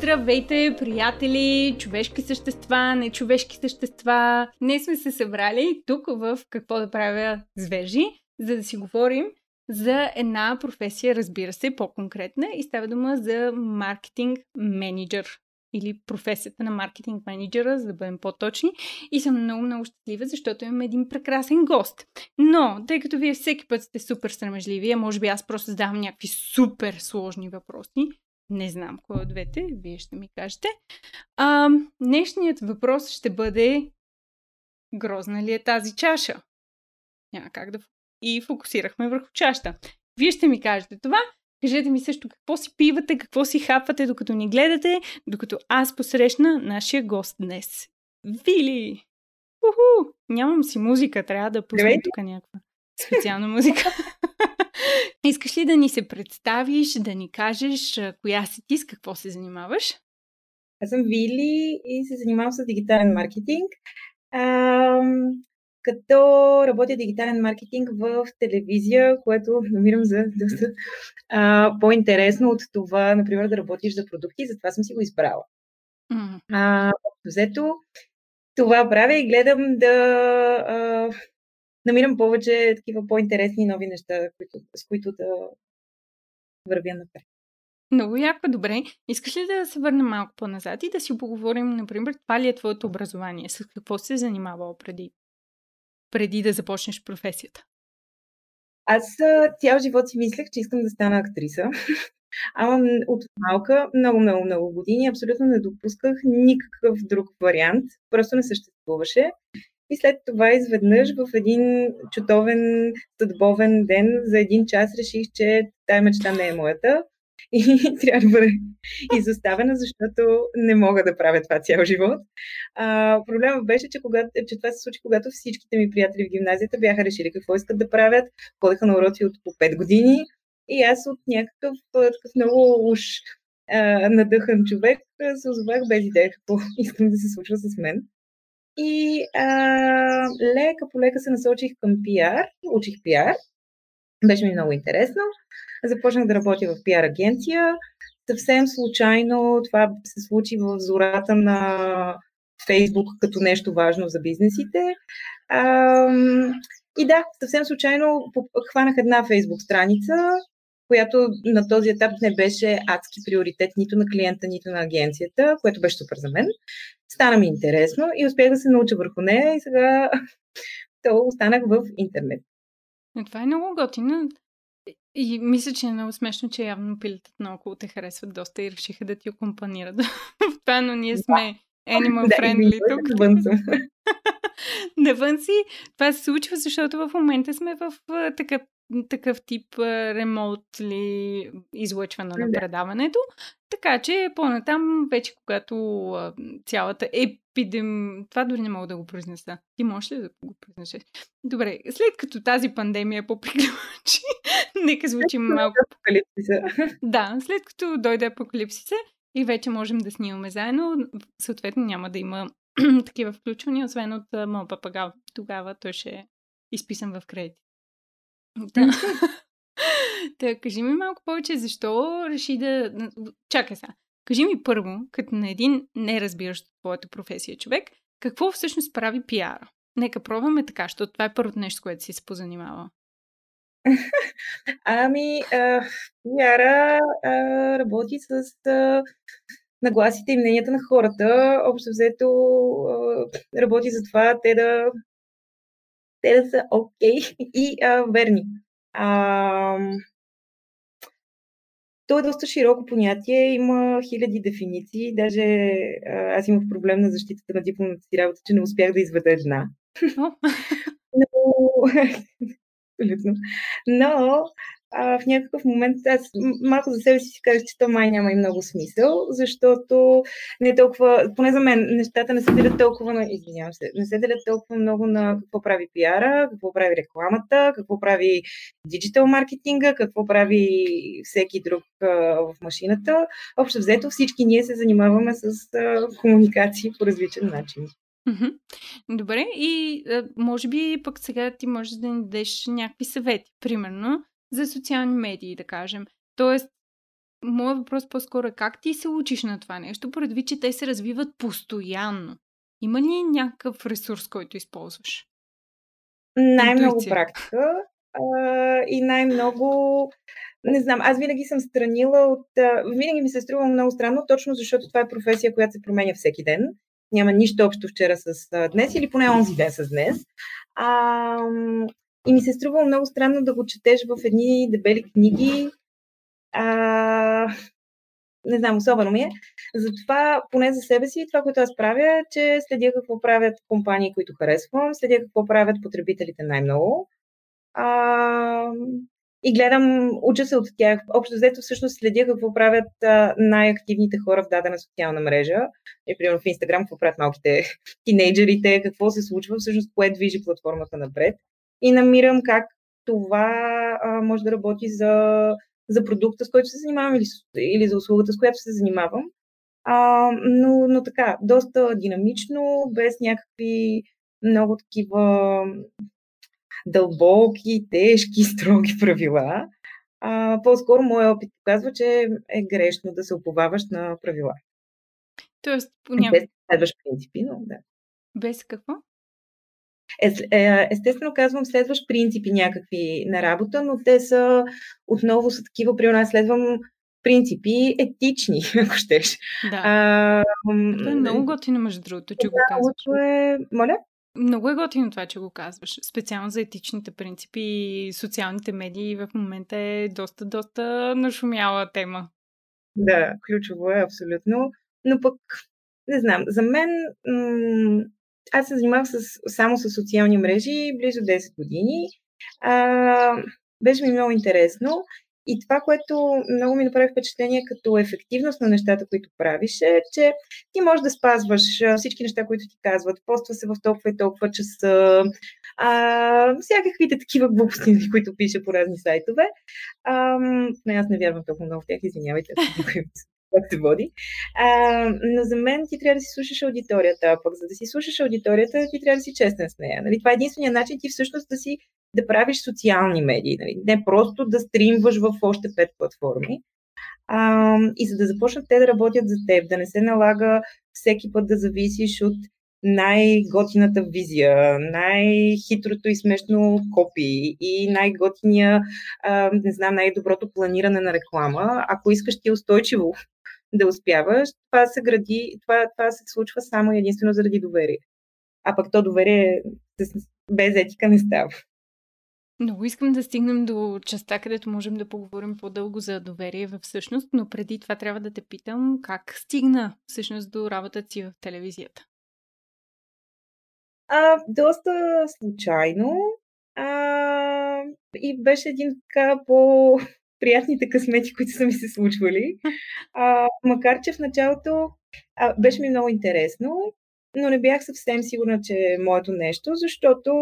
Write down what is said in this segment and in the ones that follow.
Здравейте, приятели, човешки същества, нечовешки същества. Днес сме се събрали тук в Какво да правя звежи, за да си говорим за една професия, разбира се, по-конкретна и става дума за маркетинг менеджер или професията на маркетинг менеджера, за да бъдем по-точни. И съм много, много щастлива, защото имам един прекрасен гост. Но, тъй като вие всеки път сте супер срамежливи, а може би аз просто задавам някакви супер сложни въпроси, не знам кой от двете, вие ще ми кажете. А, днешният въпрос ще бъде грозна ли е тази чаша? Няма как да... И фокусирахме върху чашата. Вие ще ми кажете това. Кажете ми също какво си пивате, какво си хапвате, докато ни гледате, докато аз посрещна нашия гост днес. Вили! Уху! Нямам си музика, трябва да пусна тук някаква специална музика. Искаш ли да ни се представиш, да ни кажеш коя си ти, с какво се занимаваш? Аз съм Вили и се занимавам с дигитален маркетинг. А, като работя дигитален маркетинг в телевизия, което намирам за доста а, по-интересно от това, например, да работиш за продукти, затова съм си го избрала. Mm. А, взето, това правя и гледам да а, намирам повече такива по-интересни нови неща, които, с които да вървя напред. Много яко, добре. Искаш ли да се върнем малко по-назад и да си поговорим, например, това ли е твоето образование? С какво се занимавала преди, преди да започнеш професията? Аз цял живот си мислех, че искам да стана актриса. Ама от малка, много, много, много години, абсолютно не допусках никакъв друг вариант. Просто не съществуваше. И след това изведнъж в един чутовен съдбовен ден за един час реших, че тая мечта не е моята и трябва да бъде изоставена, защото не мога да правя това цял живот. А, проблема беше, че, когато, че това се случи, когато всичките ми приятели в гимназията бяха решили какво искат да правят, ходеха на уроци от по 5 години и аз от някакъв такъв много уж надъхан човек се озовах без идея какво искам да се случва с мен. И а, лека по лека се насочих към пиар, учих пиар. Беше ми много интересно. Започнах да работя в пиар агенция. Съвсем случайно това се случи в зората на Фейсбук като нещо важно за бизнесите. А, и да, съвсем случайно хванах една Фейсбук страница, която на този етап не беше адски приоритет нито на клиента, нито на агенцията, което беше супер за мен. Стана ми интересно и успях да се науча върху нея и сега то останах в интернет. Но това е много готино. И мисля, че е много смешно, че явно пилетът наоколо те харесват доста и решиха да ти акомпанират това, но ние сме animal friendly да, тук. Навън съм. навън си. Това се случва, защото в момента сме в такъв такъв тип ремонт ли излъчване на предаването. Така че по-натам, вече когато цялата епидем... Това дори не мога да го произнеса. Ти можеш ли да го произнесеш? Добре, след като тази пандемия поприключи, нека звучим малко... Апокалипсиса. Да, след като дойде апокалипсиса и вече можем да снимаме заедно, съответно няма да има такива включвания, освен от моят папагал. Тогава той ще е изписан в кредит. Да. Та, кажи ми малко повече, защо реши да... Чакай сега. Кажи ми първо, като на един не разбиращ твоята професия човек, какво всъщност прави пиара? Нека пробваме така, защото това е първото нещо, което си се позанимава. Ами, а, пиара а, работи с а, нагласите и мненията на хората. Общо взето а, работи за това те да те да са окей okay и а, верни. А, то е доста широко понятие, има хиляди дефиниции. Даже а, аз имах проблем на защитата на дипломната си работа, че не успях да изведа една. Но, абсолютно. Но а, в някакъв момент аз малко за себе си си казах, че то май няма и много смисъл, защото не толкова, поне за мен, нещата не се делят толкова на, извинявам се, не се делят толкова много на какво прави пиара, какво прави рекламата, какво прави диджитал маркетинга, какво прави всеки друг а, в машината. Общо взето всички ние се занимаваме с а, комуникации по различен начин. Добре, и може би пък сега ти можеш да ни дадеш някакви съвети. Примерно, за социални медии, да кажем. Тоест, моят въпрос по-скоро е как ти се учиш на това нещо, предвид, че те се развиват постоянно. Има ли някакъв ресурс, който използваш? Най-много Интуиция. практика а, и най-много не знам, аз винаги съм странила от... Винаги ми се струва много странно, точно защото това е професия, която се променя всеки ден. Няма нищо общо вчера с днес или поне онзи ден с днес. А, и ми се струва много странно да го четеш в едни дебели книги. А, не знам, особено ми е. Затова, поне за себе си, това, което аз правя, е, че следя какво правят компании, които харесвам, следя какво правят потребителите най-много. А, и гледам, уча се от тях. Общо взето всъщност следя какво правят а, най-активните хора в дадена социална мрежа. И, примерно в Инстаграм какво правят малките тинейджерите, какво се случва, всъщност кое движи платформата напред. И намирам как това а, може да работи за, за продукта, с който се занимавам или, или за услугата, с която се занимавам. А, но, но така, доста динамично, без някакви много такива дълбоки, тежки, строги правила. А, по-скоро моят опит показва, че е грешно да се оповаваш на правила. Тоест, по Без следваш принципи, но да. Без какво? Е, естествено казвам, следваш принципи някакви на работа, но те са отново са такива, при нас следвам принципи етични, ако щеш. Да. А, Това е много готино, между другото, че да, го казваш. Е... Моля? Много е готино това, че го казваш. Специално за етичните принципи и социалните медии в момента е доста, доста нашумяла тема. Да, ключово е абсолютно. Но пък, не знам, за мен м- аз се занимавах с, само с социални мрежи близо 10 години. А, беше ми много интересно. И това, което много ми направи впечатление като ефективност на нещата, които правиш, е, че ти можеш да спазваш всички неща, които ти казват. Поства се в толкова и толкова часа. А, всякаквите такива глупости, които пише по разни сайтове. А, аз не вярвам толкова много в тях, извинявайте, как се води. А, но за мен ти трябва да си слушаш аудиторията, а пък за да си слушаш аудиторията, ти трябва да си честен с нея. Нали? Това е единствения начин ти всъщност да си да правиш социални медии. Нали? Не просто да стримваш в още пет платформи. А, и за да започнат те да работят за теб, да не се налага всеки път да зависиш от най-готината визия, най-хитрото и смешно копи и най-готиния, не знам, най-доброто планиране на реклама. Ако искаш ти устойчиво да успяваш, това се гради, това, това се случва само единствено заради доверие. А пък то доверие без етика не става. Много искам да стигнем до частта, където можем да поговорим по-дълго за доверие всъщност, но преди това трябва да те питам как стигна всъщност до работата си в телевизията. А, доста случайно. А, и беше един така по приятните късмети, които са ми се случвали. А, макар, че в началото а, беше ми много интересно, но не бях съвсем сигурна, че е моето нещо, защото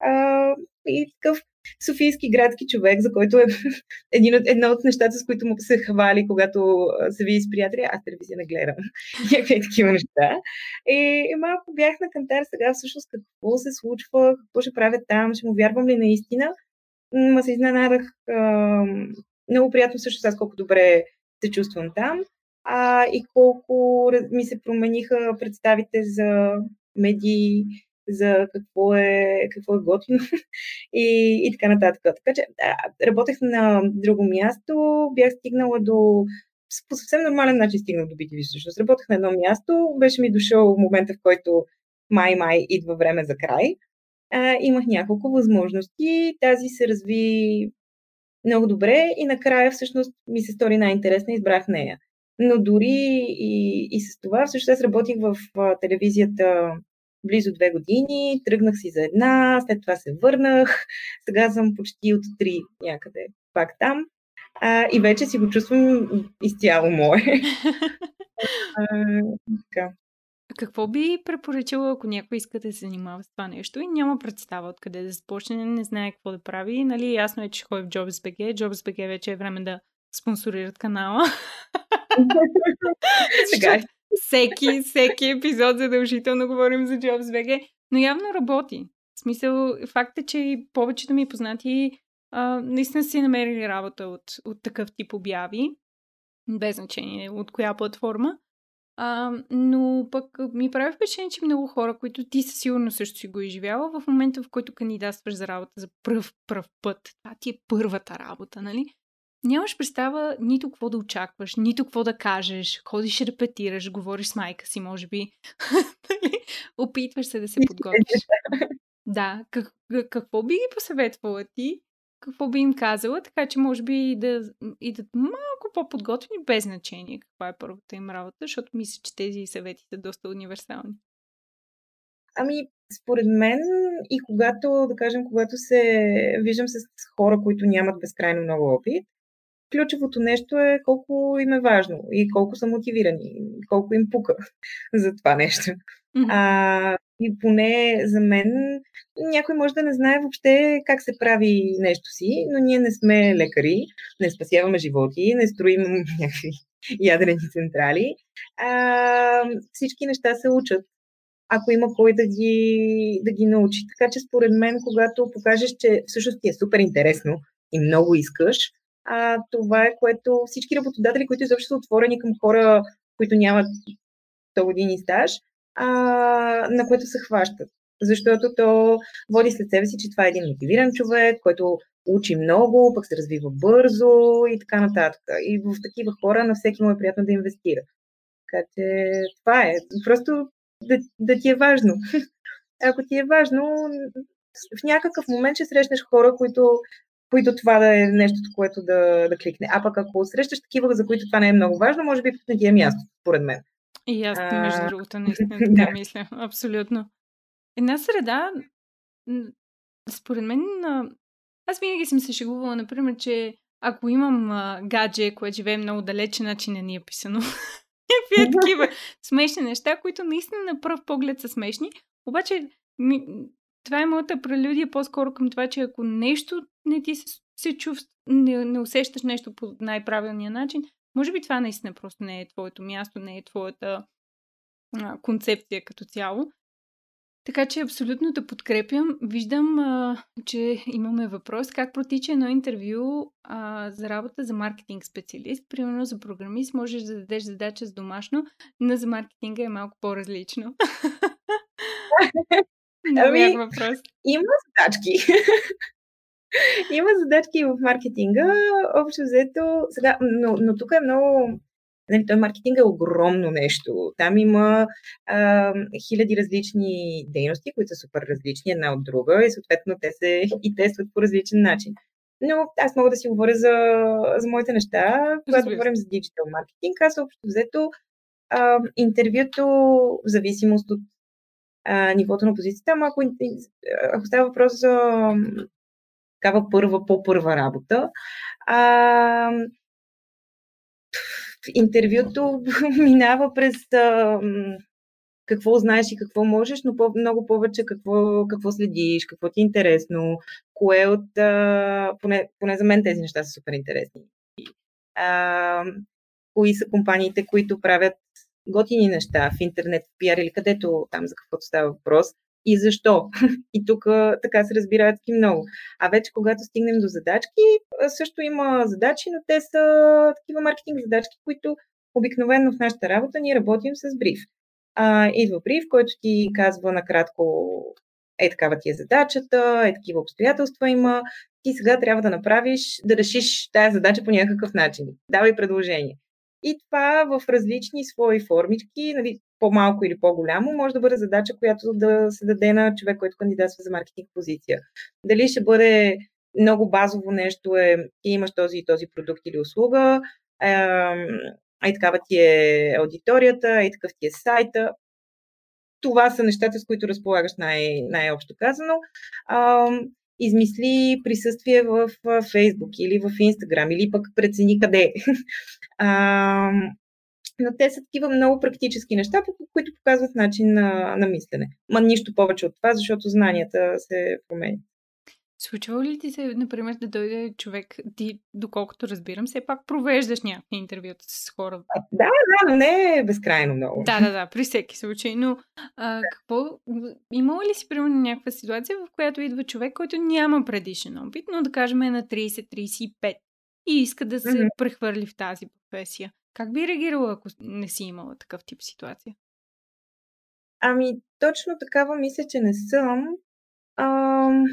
а, и такъв софийски градски човек, за който е един от, едно от нещата, с които му се хвали, когато се види с приятели, аз телевизия не гледам. Някакви такива неща. И, и малко бях на кантар сега всъщност какво се случва, какво ще правя там, ще му вярвам ли наистина. Ма се изненадах много приятно също аз колко добре се чувствам там а, и колко ми се промениха представите за медии, за какво е, какво е готино и, и така нататък. Така че да, работех на друго място, бях стигнала до по съвсем нормален начин стигнах до BTV всъщност. Работех на едно място, беше ми дошъл момента, в който май-май идва време за край. А, имах няколко възможности. Тази се разви много добре и накрая всъщност ми се стори най-интересна и избрах нея. Но дори и, и с това, всъщност аз работих в а, телевизията близо две години, тръгнах си за една, след това се върнах, сега съм почти от три някъде пак там а, и вече си го чувствам изцяло мое. така. Какво би препоръчала, ако някой иска да се занимава с това нещо и няма представа откъде да започне, не знае какво да прави? Нали, ясно е, че ходи в JobsBG. JobsBG вече е време да спонсорират канала. Сега всеки, всеки епизод задължително говорим за JobsBG, но явно работи. В смисъл, факт е, че и повечето ми познати а, наистина си намерили работа от, от такъв тип обяви. без значение от коя платформа. А, но пък ми прави впечатление, че много хора, които ти със сигурно също си го изживяла, в момента в който кандидатстваш за работа за пръв, пръв път, това ти е първата работа, нали? Нямаш представа нито какво да очакваш, нито какво да кажеш, ходиш, репетираш, говориш с майка си, може би. Нали? Опитваш се да се подготвиш. Да, как, какво би ги посъветвала ти? Какво би им казала? Така че може би и да идат малко по-подготвени, без значение каква е първата им работа, защото мисля, че тези съвети са доста универсални. Ами, според мен и когато, да кажем, когато се виждам с хора, които нямат безкрайно много опит, ключовото нещо е колко им е важно и колко са мотивирани, и колко им пука за това нещо. Mm-hmm. А, и поне за мен някой може да не знае въобще как се прави нещо си, но ние не сме лекари, не спасяваме животи, не строим някакви ядрени централи. А, всички неща се учат ако има кой да ги, да ги научи. Така че според мен, когато покажеш, че всъщност ти е супер интересно и много искаш, а, това е което всички работодатели, които изобщо са отворени към хора, които нямат 100 години стаж, а, на което се хващат. Защото то води след себе си, че това е един мотивиран човек, който учи много, пък се развива бързо и така нататък. И в такива хора на всеки му е приятно да инвестира. Така че това е. Просто да, да ти е важно. Ако ти е важно, в някакъв момент ще срещнеш хора, които които това да е нещото, което да, да кликне. А пък ако срещаш такива, за които това не е много важно, може би не ти е място, според мен. И аз, между а... другото, наистина така мисля. Абсолютно. Една среда, според мен, аз винаги съм се шегувала, например, че ако имам а, гадже, което живее много далече, значи не ни е писано. Някакви такива смешни неща, които наистина на пръв поглед са смешни. Обаче, ми, това е моята прелюдия по-скоро към това, че ако нещо не ти се, се чувства, не, не усещаш нещо по най-правилния начин, може би това наистина просто не е твоето място, не е твоята а, концепция като цяло. Така че абсолютно да подкрепям. Виждам, а, че имаме въпрос. Как протича едно интервю а, за работа за маркетинг специалист? Примерно за програмист можеш да дадеш задача с домашно, но за маркетинга е малко по-различно. ами, въпрос. Има задачки. Има задачки в маркетинга, общо взето, сега, но, но тук е много, нали, той маркетинг е огромно нещо. Там има а, хиляди различни дейности, които са супер различни една от друга и съответно те се и тестват по различен начин. Но аз мога да си говоря за, за моите неща, когато говорим за диджитал маркетинг. Аз общо взето а, интервюто, в зависимост от а, нивото на позицията, ама ако, ако става въпрос за такава първа, по-първа работа. А, интервюто минава през а, какво знаеш и какво можеш, но по- много повече какво, какво следиш, какво ти е интересно, кое от... А, поне, поне за мен тези неща са супер интересни. А, кои са компаниите, които правят готини неща в интернет, в пиар или където там за каквото става въпрос и защо. И тук така се разбират и много. А вече когато стигнем до задачки, също има задачи, но те са такива маркетинг задачки, които обикновено в нашата работа ние работим с бриф. А, идва бриф, който ти казва накратко е такава ти е задачата, е такива обстоятелства има, ти сега трябва да направиш, да решиш тази задача по някакъв начин. Давай предложение. И това в различни свои формички, нали, по-малко или по-голямо, може да бъде задача, която да се даде на човек, който кандидатства за маркетинг позиция. Дали ще бъде много базово нещо е, ти имаш този и този продукт или услуга, ай такава ти е аудиторията, ай такъв ти е сайта. Това са нещата, с които разполагаш най- най-общо казано. А, измисли присъствие в Facebook или в Instagram, или пък прецени къде. а, но те са такива много практически неща, които показват начин на, на мислене. Ма нищо повече от това, защото знанията се променят. Случва ли ти се, например, да дойде човек, ти, доколкото разбирам, все пак провеждаш някакви интервюта с хора? Да, да, но не е безкрайно много. Да, да, да, при всеки случай. Но а, какво, имала ли си, примерно, някаква ситуация, в която идва човек, който няма предишен опит, но да кажем е на 30-35 и иска да се mm-hmm. прехвърли в тази професия. Как би реагирала, ако не си имала такъв тип ситуация? Ами, точно такава мисля, че не съм. Ам...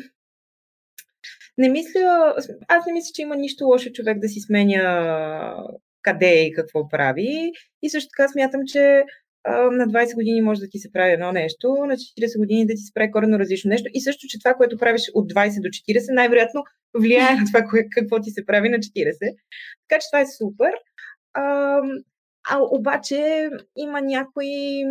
Не мисля, аз не мисля, че има нищо лошо човек да си сменя къде и какво прави. И също така смятам, че на 20 години може да ти се прави едно нещо, на 40 години да ти се прави коренно различно нещо. И също, че това, което правиш от 20 до 40, най-вероятно влияе на това, какво ти се прави на 40. Така че това е супер. А, а обаче има някои...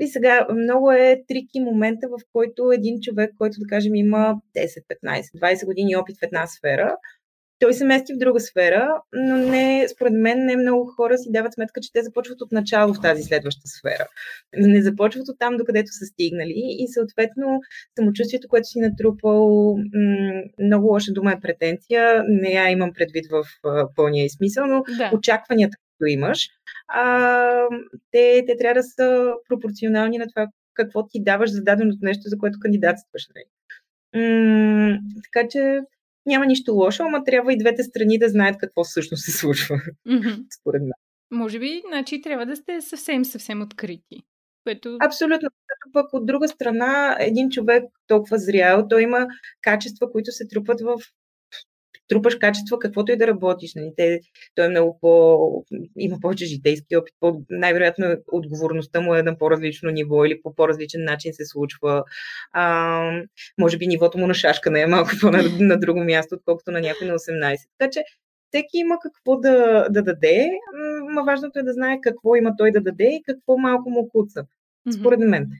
И сега много е трики момента, в който един човек, който да кажем има 10, 15, 20 години опит в една сфера, той се мести в друга сфера, но не, според мен не много хора си дават сметка, че те започват от начало в тази следваща сфера. Не започват от там, докъдето са стигнали и съответно самочувствието, което си натрупал, много лоша дума е претенция, не я имам предвид в пълния смисъл, но да. очакванията, които имаш, а, те, те трябва да са пропорционални на това какво ти даваш за даденото нещо, за което кандидатстваш. М- така че няма нищо лошо, ама трябва и двете страни да знаят какво всъщност се случва, mm-hmm. според мен. Може би, значи, трябва да сте съвсем, съвсем открити. Което... Абсолютно. Пък от друга страна, един човек толкова зрял, той има качества, които се трупат в трупаш качества, каквото и да работиш. Нали? Те, той е много по... има повече житейски опит, по... най-вероятно отговорността му е на по-различно ниво или по по-различен начин се случва. А, може би нивото му на шашка не е малко по-на на друго място, отколкото на някой на 18. Така че всеки има какво да, да даде, но важното е да знае какво има той да даде и какво малко му куца. Според мен.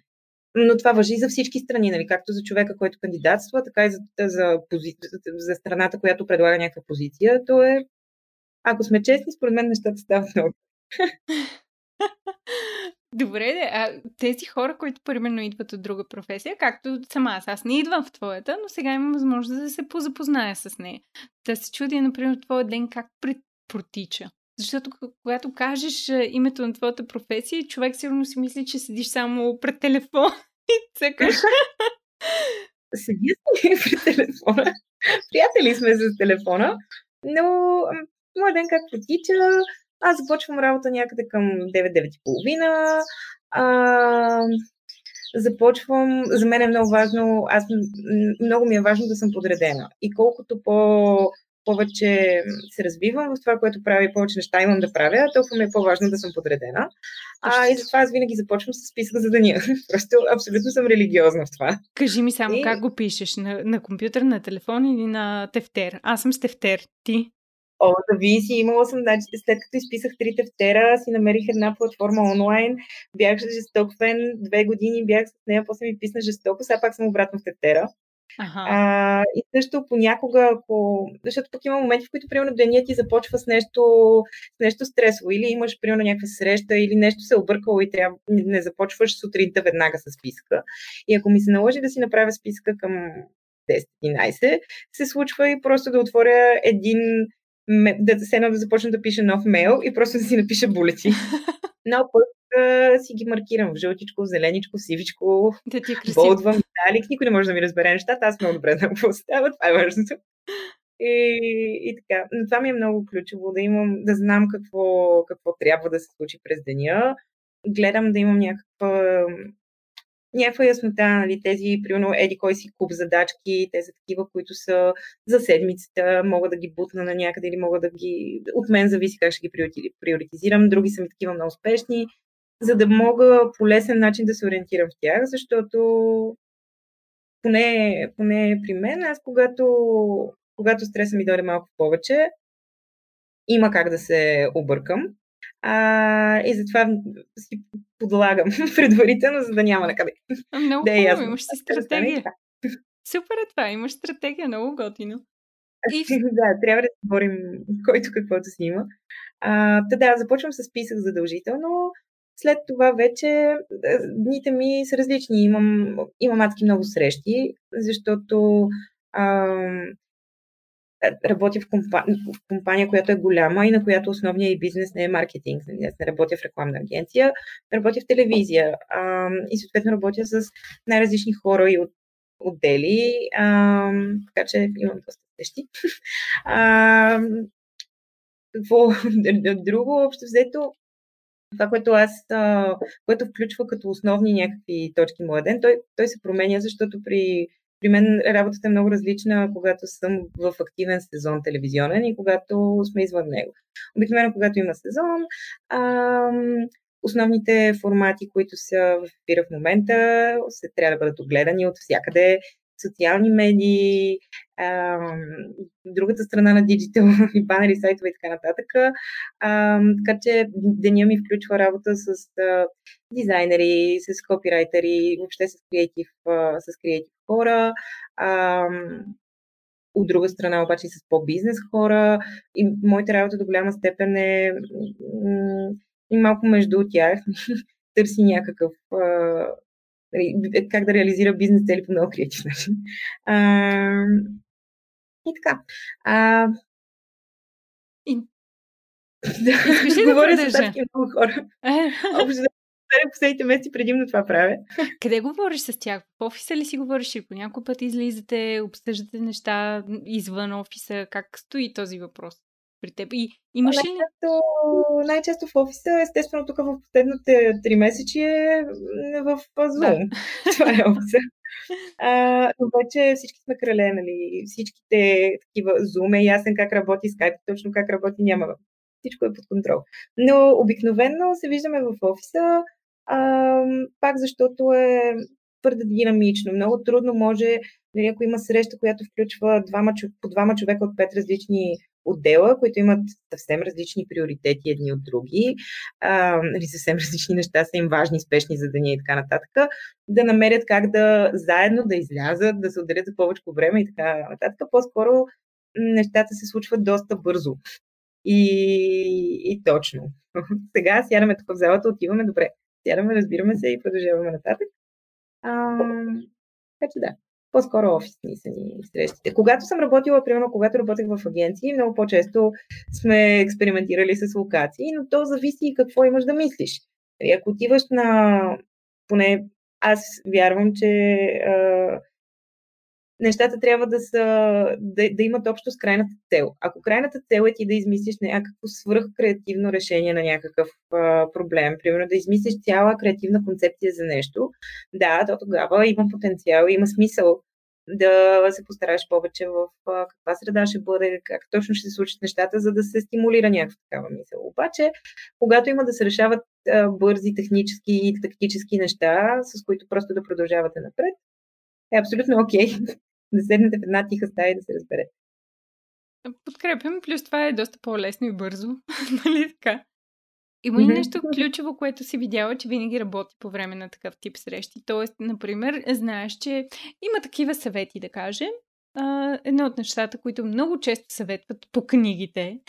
Но това въжи за всички страни, нали? както за човека, който кандидатства, така и за, за, пози... за страната, която предлага някаква позиция. То е, ако сме честни, според мен нещата стават много. Добре, де, а тези хора, които примерно идват от друга професия, както сама аз, аз не идвам в твоята, но сега имам възможност да се позапозная с нея. Да се чуди, например, твоя ден как протича. Защото когато кажеш името на твоята професия, човек сигурно си мисли, че седиш само пред телефон и цъкаш. Седи си пред телефона. Приятели сме с телефона, но моят ден как протича, аз започвам работа някъде към 9-9.30. А, започвам, за мен е много важно, аз много ми е важно да съм подредена. И колкото по повече се развивам в това, което правя повече неща имам да правя, толкова ми е по-важно да съм подредена. А, и затова аз винаги започвам с списък за деня. Просто абсолютно съм религиозна в това. Кажи ми само и... как го пишеш? На, на компютър, на телефон или на тефтер? Аз съм с тефтер. Ти? О, зависи. Имала съм, значи, след като изписах три тефтера, си намерих една платформа онлайн, бях жесток фен, две години бях с нея, после ми писна жестоко, сега пак съм обратно в тефтера. Ага. А, и също понякога, ако... Защото пък има моменти, в които, примерно, денят ти започва с нещо, с нещо стресово. Или имаш, примерно, някаква среща, или нещо се е объркало и трябва, не започваш сутринта веднага с списка. И ако ми се наложи да си направя списка към 10-11, се случва и просто да отворя един да се да започна да пиша нов мейл и просто да си напиша булети. Но пък а, си ги маркирам в жълтичко, в зеленичко, в сивичко, да ти е болдвам, металик, никой не може да ми разбере нещата, аз много добре знам какво става, това е важното. И, и така. Но това ми е много ключово, да имам, да знам какво, какво трябва да се случи през деня. Гледам да имам някаква някаква яснота, нали, тези, примерно, еди кой си куп задачки, те са такива, които са за седмицата, мога да ги бутна на някъде или мога да ги... От мен зависи как ще ги приоритизирам, други са ми такива много успешни, за да мога по лесен начин да се ориентирам в тях, защото поне, поне при мен, аз когато, когато стреса ми дойде малко повече, има как да се объркам. А, и затова си подлагам предварително, за да няма на къде. Много да е ясно. имаш си стратегия. Супер е това, имаш стратегия, много готино. И... да, трябва да се борим който каквото си има. А, да, започвам с списък задължително. След това вече дните ми са различни. Имам, имам адски много срещи, защото а, работя в, компа... в компания, която е голяма и на която основният и бизнес не е маркетинг. Нали, аз не работя в рекламна агенция, работя в телевизия а, и съответно работя с най-различни хора и от отдели, а, така че имам доста срещи. А, какво друго, общо взето, това, което аз, което включва като основни някакви точки моя ден, той, той се променя, защото при, при мен работата е много различна, когато съм в активен сезон телевизионен и когато сме извън него. Обикновено, когато има сезон, а, основните формати, които са в ефира в момента, се трябва да бъдат огледани от всякъде социални медии, а, другата страна на диджитал и банери, сайтове и така нататък. А, така че деня ми включва работа с а, дизайнери, с копирайтери, въобще с креатив, а, с креатив хора. А, от друга страна обаче с по-бизнес хора. И моята работа до голяма степен е и малко между тях. Търси някакъв как да реализира бизнес цели по много креатив начин. А, и така. А, и... да, говоря с всички много хора. Общо последните месеци предимно това правя. Къде говориш с тях? В офиса ли си говориш? Или по някой път излизате, обсъждате неща извън офиса? Как стои този въпрос? При теб? И имаш ли... Най-често, най-често в офиса, естествено тук в последните три месечи е в Zoom. Да. Това е офиса. А, но вече всички сме крале, нали? Всичките такива Zoom е ясен как работи Skype, точно как работи няма. Всичко е под контрол. Но обикновено се виждаме в офиса, а, пак защото е твърде динамично. Много трудно може, нали, ако има среща, която включва двама, по двама човека от пет различни отдела, които имат съвсем различни приоритети едни от други, а, нали, съвсем различни неща са им важни, спешни за деня и така нататък, да намерят как да заедно да излязат, да се отделят за повече време и така нататък. По-скоро нещата се случват доста бързо. И, и точно. Сега сядаме тук в залата, отиваме добре. Сядаме, разбираме се и продължаваме нататък. А, така че да по-скоро офисни са ни срещите. Когато съм работила, примерно, когато работех в агенции, много по-често сме експериментирали с локации, но то зависи и какво имаш да мислиш. Нали, ако отиваш на... Поне аз вярвам, че а, нещата трябва да, са, да, да имат общо с крайната цел. Ако крайната цел е ти да измислиш някакво свръхкреативно решение на някакъв а, проблем, примерно да измислиш цяла креативна концепция за нещо, да, то тогава има потенциал, има смисъл да се постараеш повече в а, каква среда ще бъде, как точно ще се случат нещата, за да се стимулира някаква такава мисъл. Обаче, когато има да се решават а, бързи технически и тактически неща, с които просто да продължавате напред, е абсолютно окей. Okay да седнете в една тиха стая и да се разберете. Подкрепям, плюс това е доста по-лесно и бързо. нали така? Има ли нещо ключово, което си видяла, че винаги работи по време на такъв тип срещи? Тоест, например, знаеш, че има такива съвети, да кажем. А, едно от нещата, които много често съветват по книгите,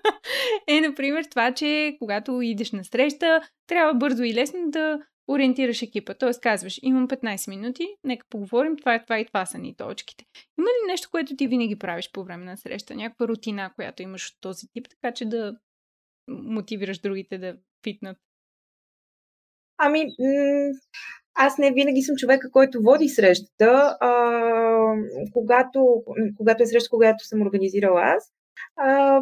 е, например, това, че когато идеш на среща, трябва бързо и лесно да ориентираш екипа. Тоест казваш, имам 15 минути, нека поговорим, това е това и това са ни точките. Има ли нещо, което ти винаги правиш по време на среща? Някаква рутина, която имаш от този тип, така че да мотивираш другите да фитнат? Ами, аз не винаги съм човека, който води срещата. А, когато, когато е среща, когато съм организирала аз, а,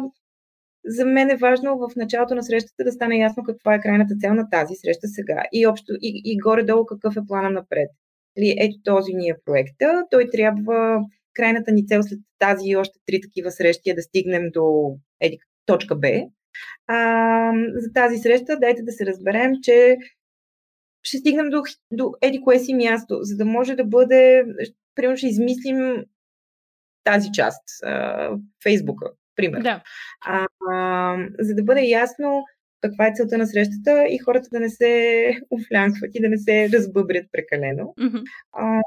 за мен е важно в началото на срещата да стане ясно каква е крайната цел на тази среща сега и, общо, и, и горе-долу какъв е плана напред. Или ето този ни е проекта, той трябва, крайната ни цел след тази и още три такива срещи е да стигнем до еди, точка Б. А, за тази среща дайте да се разберем, че ще стигнем до, до еди кое си място, за да може да бъде, примерно ще измислим тази част, Фейсбука, пример. Да. А, а, за да бъде ясно каква е целта на срещата и хората да не се офлянкват и да не се разбъбрят прекалено. Mm-hmm. А,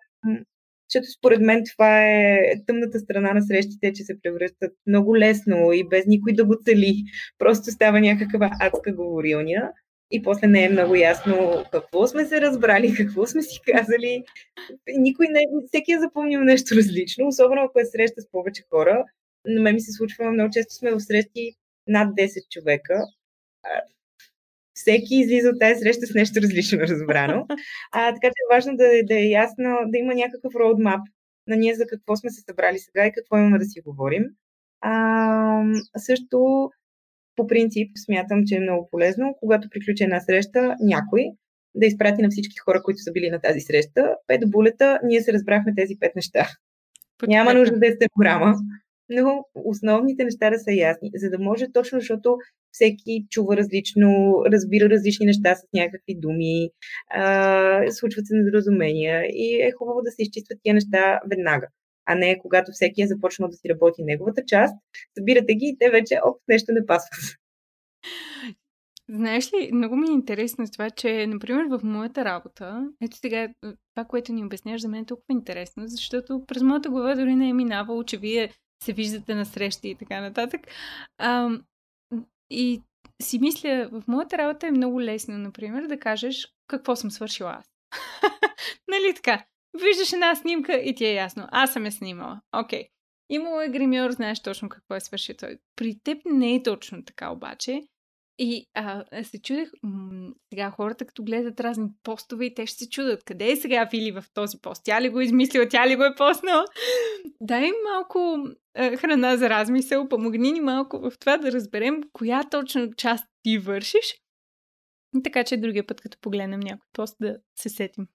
защото според мен това е тъмната страна на срещите, че се превръщат много лесно и без никой да го цели. Просто става някаква адска говорилня и после не е много ясно какво сме се разбрали, какво сме си казали. Никой не, всеки е запомнил нещо различно, особено ако е среща с повече хора на мен ми се случва, много често сме в срещи над 10 човека. Всеки излиза от тази среща с нещо различно разбрано. А, така че е важно да, да е ясно, да има някакъв роудмап на ние за какво сме се събрали сега и какво имаме да си говорим. А, също по принцип смятам, че е много полезно, когато приключи една среща, някой да изпрати на всички хора, които са били на тази среща, пет булета, ние се разбрахме тези пет неща. Няма нужда да е стенограма, но основните неща да са ясни, за да може точно, защото всеки чува различно, разбира различни неща с някакви думи, а, случват се недоразумения и е хубаво да се изчистват тия неща веднага а не когато всеки е започнал да си работи неговата част, събирате ги и те вече, оп, нещо не пасват. Знаеш ли, много ми е интересно с това, че, например, в моята работа, ето сега, това, което ни обясняваш, за мен е толкова интересно, защото през моята глава дори не е минавало, че вие се виждате на срещи и така нататък. А, и си мисля, в моята работа е много лесно, например, да кажеш какво съм свършила аз. нали така? Виждаш една снимка и ти е ясно. Аз съм я снимала. Окей. Okay. Имало е гримьор, знаеш точно какво е свършил той. При теб не е точно така обаче. И а, се чудех, м- сега хората като гледат разни постове и те ще се чудат, къде е сега Вили в този пост? Тя ли го е измислила, тя ли го е постнала? Дай малко а, храна за размисъл, помогни ни малко в това да разберем коя точно част ти вършиш. Така че другия път, като погледнем някой пост, да се сетим.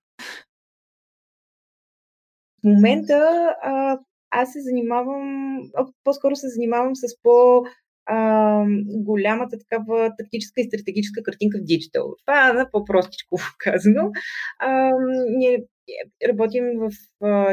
В момента а, аз се занимавам, а, по-скоро се занимавам с по- голямата такава тактическа и стратегическа картинка в диджитал. Това е по-простичко казано. А, ние работим в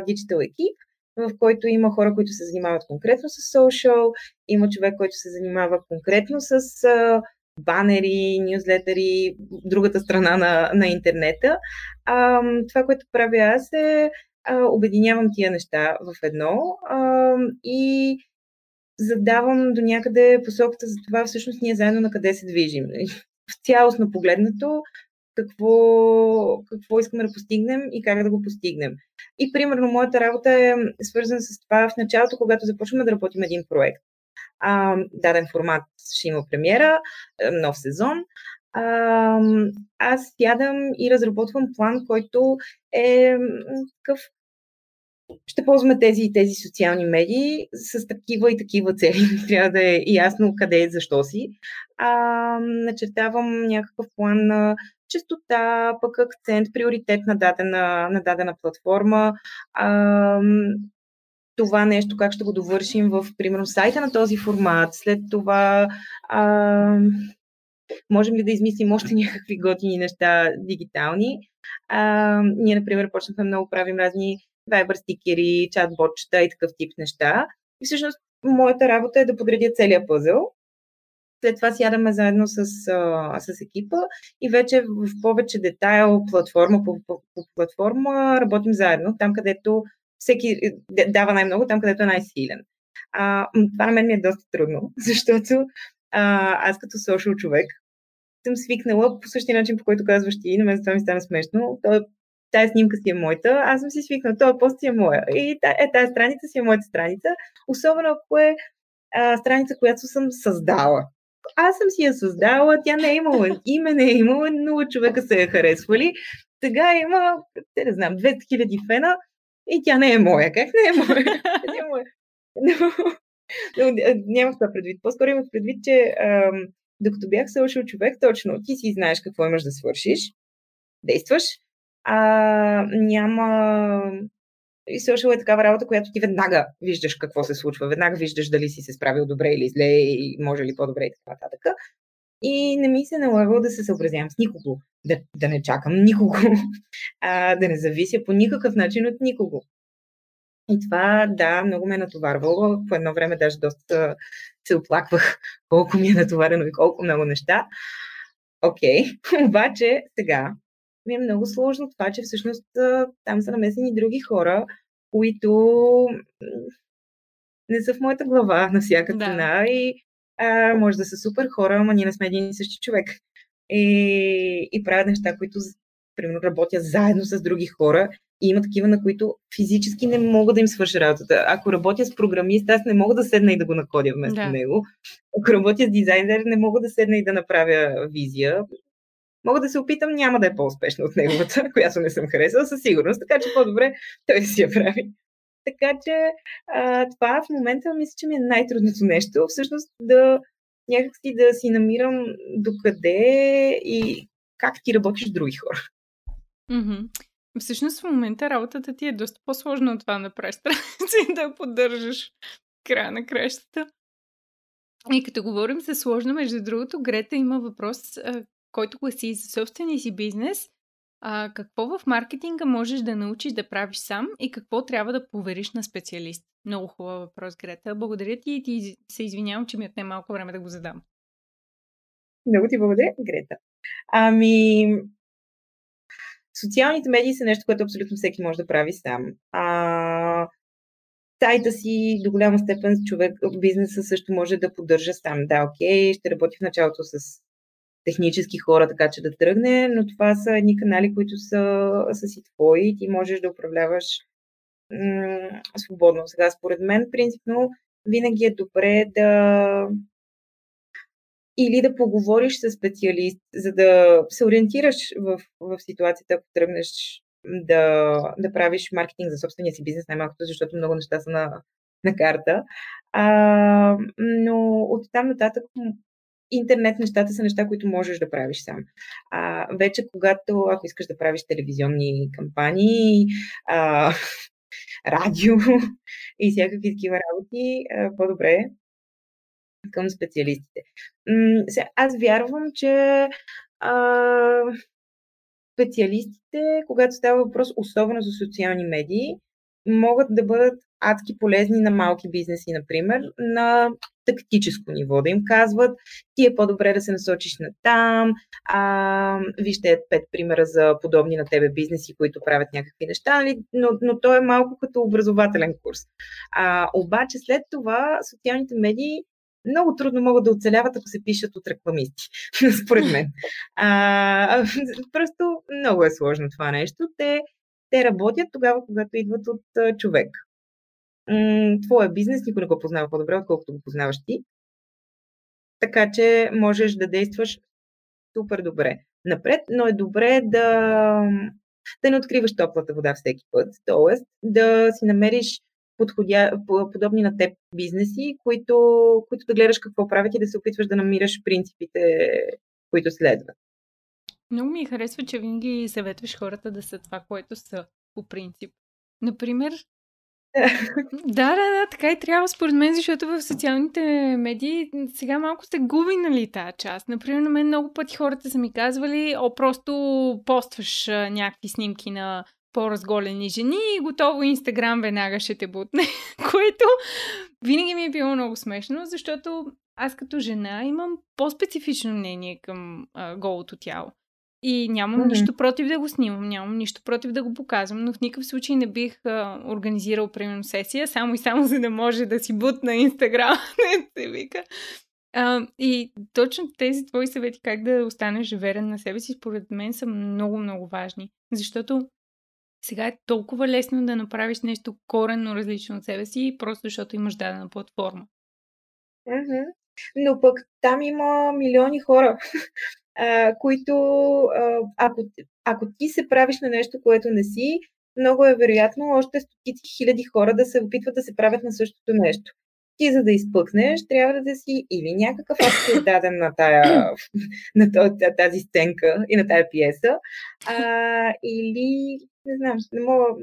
диджитал екип, в който има хора, които се занимават конкретно с social, има човек, който се занимава конкретно с а, банери, нюзлетери, другата страна на, на интернета. А, това, което правя аз е а, обединявам тия неща в едно а, и задавам до някъде посоката за това всъщност ние заедно на къде се движим. В цялостно погледнато какво, какво искаме да постигнем и как да го постигнем. И примерно моята работа е свързана с това в началото, когато започваме да работим един проект. А, даден формат ще има премиера, нов сезон. А, аз сядам и разработвам план, който е такъв ще ползваме тези и тези социални медии с такива и такива цели. Трябва да е ясно къде и защо си. А, начертавам някакъв план на частота, пък акцент, приоритет на дадена, на дадена платформа. А, това нещо, как ще го довършим в, примерно, сайта на този формат. След това а, можем ли да измислим още някакви готини неща дигитални. А, ние, например, почнахме много правим разни Viber стикери, чат-ботчета и такъв тип неща. И всъщност моята работа е да подредя целият пъзъл. След това сядаме заедно с, а, с екипа и вече в повече детайл, платформа по, по, по платформа, работим заедно, там където всеки е, дава най-много, там където е най-силен. А, това на мен ми е доста трудно, защото а, аз като social човек съм свикнала по същия начин, по който казваш ти, на мен това ми стана смешно. То е тази снимка си е моята, аз съм си свикнала, този пост си е моя. И е, тази страница си е моята страница, особено ако е а, страница, която съм създала. Аз съм си я създала, тя не е имала име, не е имала, нула човека се я харесвали. Сега има, те не знам, 200 000 фена и тя не е моя. Как не е моя? Не е моя. Но, но, нямах това предвид. По-скоро имах предвид, че ам, докато бях свършил човек, точно ти си знаеш какво имаш да свършиш, действаш, а, няма и social е такава работа, която ти веднага виждаш какво се случва, веднага виждаш дали си се справил добре или зле и може ли по-добре и така нататък. И не ми се налага да се съобразявам с никого, да, да не чакам никого, а, да не завися по никакъв начин от никого. И това, да, много ме е натоварвало. По едно време даже доста се оплаквах колко ми е натоварено и колко много неща. Окей, okay. обаче сега ми е много сложно това, че всъщност там са намесени други хора, които не са в моята глава на всяка цена да. и а, може да са супер хора, ама ние не сме един и същи човек. И, и правят неща, които примерно работят заедно с други хора и има такива, на които физически не мога да им свърша работата. Ако работя с програмист, аз не мога да седна и да го накодя вместо да. него. Ако работя с дизайнер, не мога да седна и да направя визия. Мога да се опитам, няма да е по-успешна от неговата, която не съм харесала със сигурност, така че по-добре той си я прави. Така че а, това в момента мисля, че ми е най-трудното нещо. Всъщност да някакси да си намирам докъде и как ти работиш с други хора. Mm-hmm. Всъщност в момента работата ти е доста по-сложна от това да правиш да поддържаш края на кращата. И като говорим за сложно, между другото, Грета има въпрос, който гласи за собствения си бизнес. А, какво в маркетинга можеш да научиш да правиш сам и какво трябва да повериш на специалист? Много хубав въпрос, Грета. Благодаря ти и ти се извинявам, че ми отне малко време да го задам. Много ти благодаря, Грета. Ами, социалните медии са нещо, което абсолютно всеки може да прави сам. А, сайта си до голяма степен човек, бизнеса също може да поддържа сам. Да, окей, ще работи в началото с технически хора, така че да тръгне, но това са едни канали, които са, са си твои. Ти можеш да управляваш м- свободно. Сега, според мен, принципно, винаги е добре да или да поговориш с специалист, за да се ориентираш в, в ситуацията, ако тръгнеш да, да правиш маркетинг за собствения си бизнес, най-малкото, защото много неща са на, на карта. А, но от там нататък интернет нещата са неща, които можеш да правиш сам. А, вече когато, ако искаш да правиш телевизионни кампании, а, радио и всякакви такива работи, а, по-добре към специалистите. Аз вярвам, че а, специалистите, когато става въпрос особено за социални медии, могат да бъдат адски полезни на малки бизнеси, например, на тактическо ниво, да им казват, ти е по-добре да се насочиш на там, а, вижте пет примера за подобни на тебе бизнеси, които правят някакви неща, нали? но, но то е малко като образователен курс. А, обаче след това социалните медии много трудно могат да оцеляват, ако се пишат от рекламисти, според мен. А, просто много е сложно това нещо. Те, те работят тогава, когато идват от човек. М- твоя бизнес никой не го познава по-добре, отколкото го познаваш ти. Така че можеш да действаш супер добре напред, но е добре да, да не откриваш топлата вода всеки път. Тоест да си намериш подходя, подобни на теб бизнеси, които, които да гледаш какво правят и да се опитваш да намираш принципите, които следват. Много ми харесва, че винаги съветваш хората да са това, което са по принцип. Например, да, да, да, така и трябва според мен, защото в социалните медии сега малко се губи, нали, тази част. Например, на мен много пъти хората са ми казвали, о, просто постваш някакви снимки на по-разголени жени и готово Инстаграм веднага ще те бутне, което винаги ми е било много смешно, защото аз като жена имам по-специфично мнение към а, голото тяло. И нямам mm-hmm. нищо против да го снимам, нямам нищо против да го показвам, но в никакъв случай не бих а, организирал, примерно, сесия, само и само за да може да си бутна Инстаграм, не се вика. А, и точно тези твои съвети, как да останеш верен на себе си, според мен са много, много важни. Защото сега е толкова лесно да направиш нещо коренно различно от себе си, просто защото имаш дадена платформа. Mm-hmm. Но пък там има милиони хора, които, ако, ако ти се правиш на нещо, което не си, много е вероятно още стотици хиляди хора да се опитват да се правят на същото нещо. Ти, за да изпъкнеш, трябва да си или някакъв акт даден на, тая, на тази стенка и на тая пиеса, а, или не знам, не мога.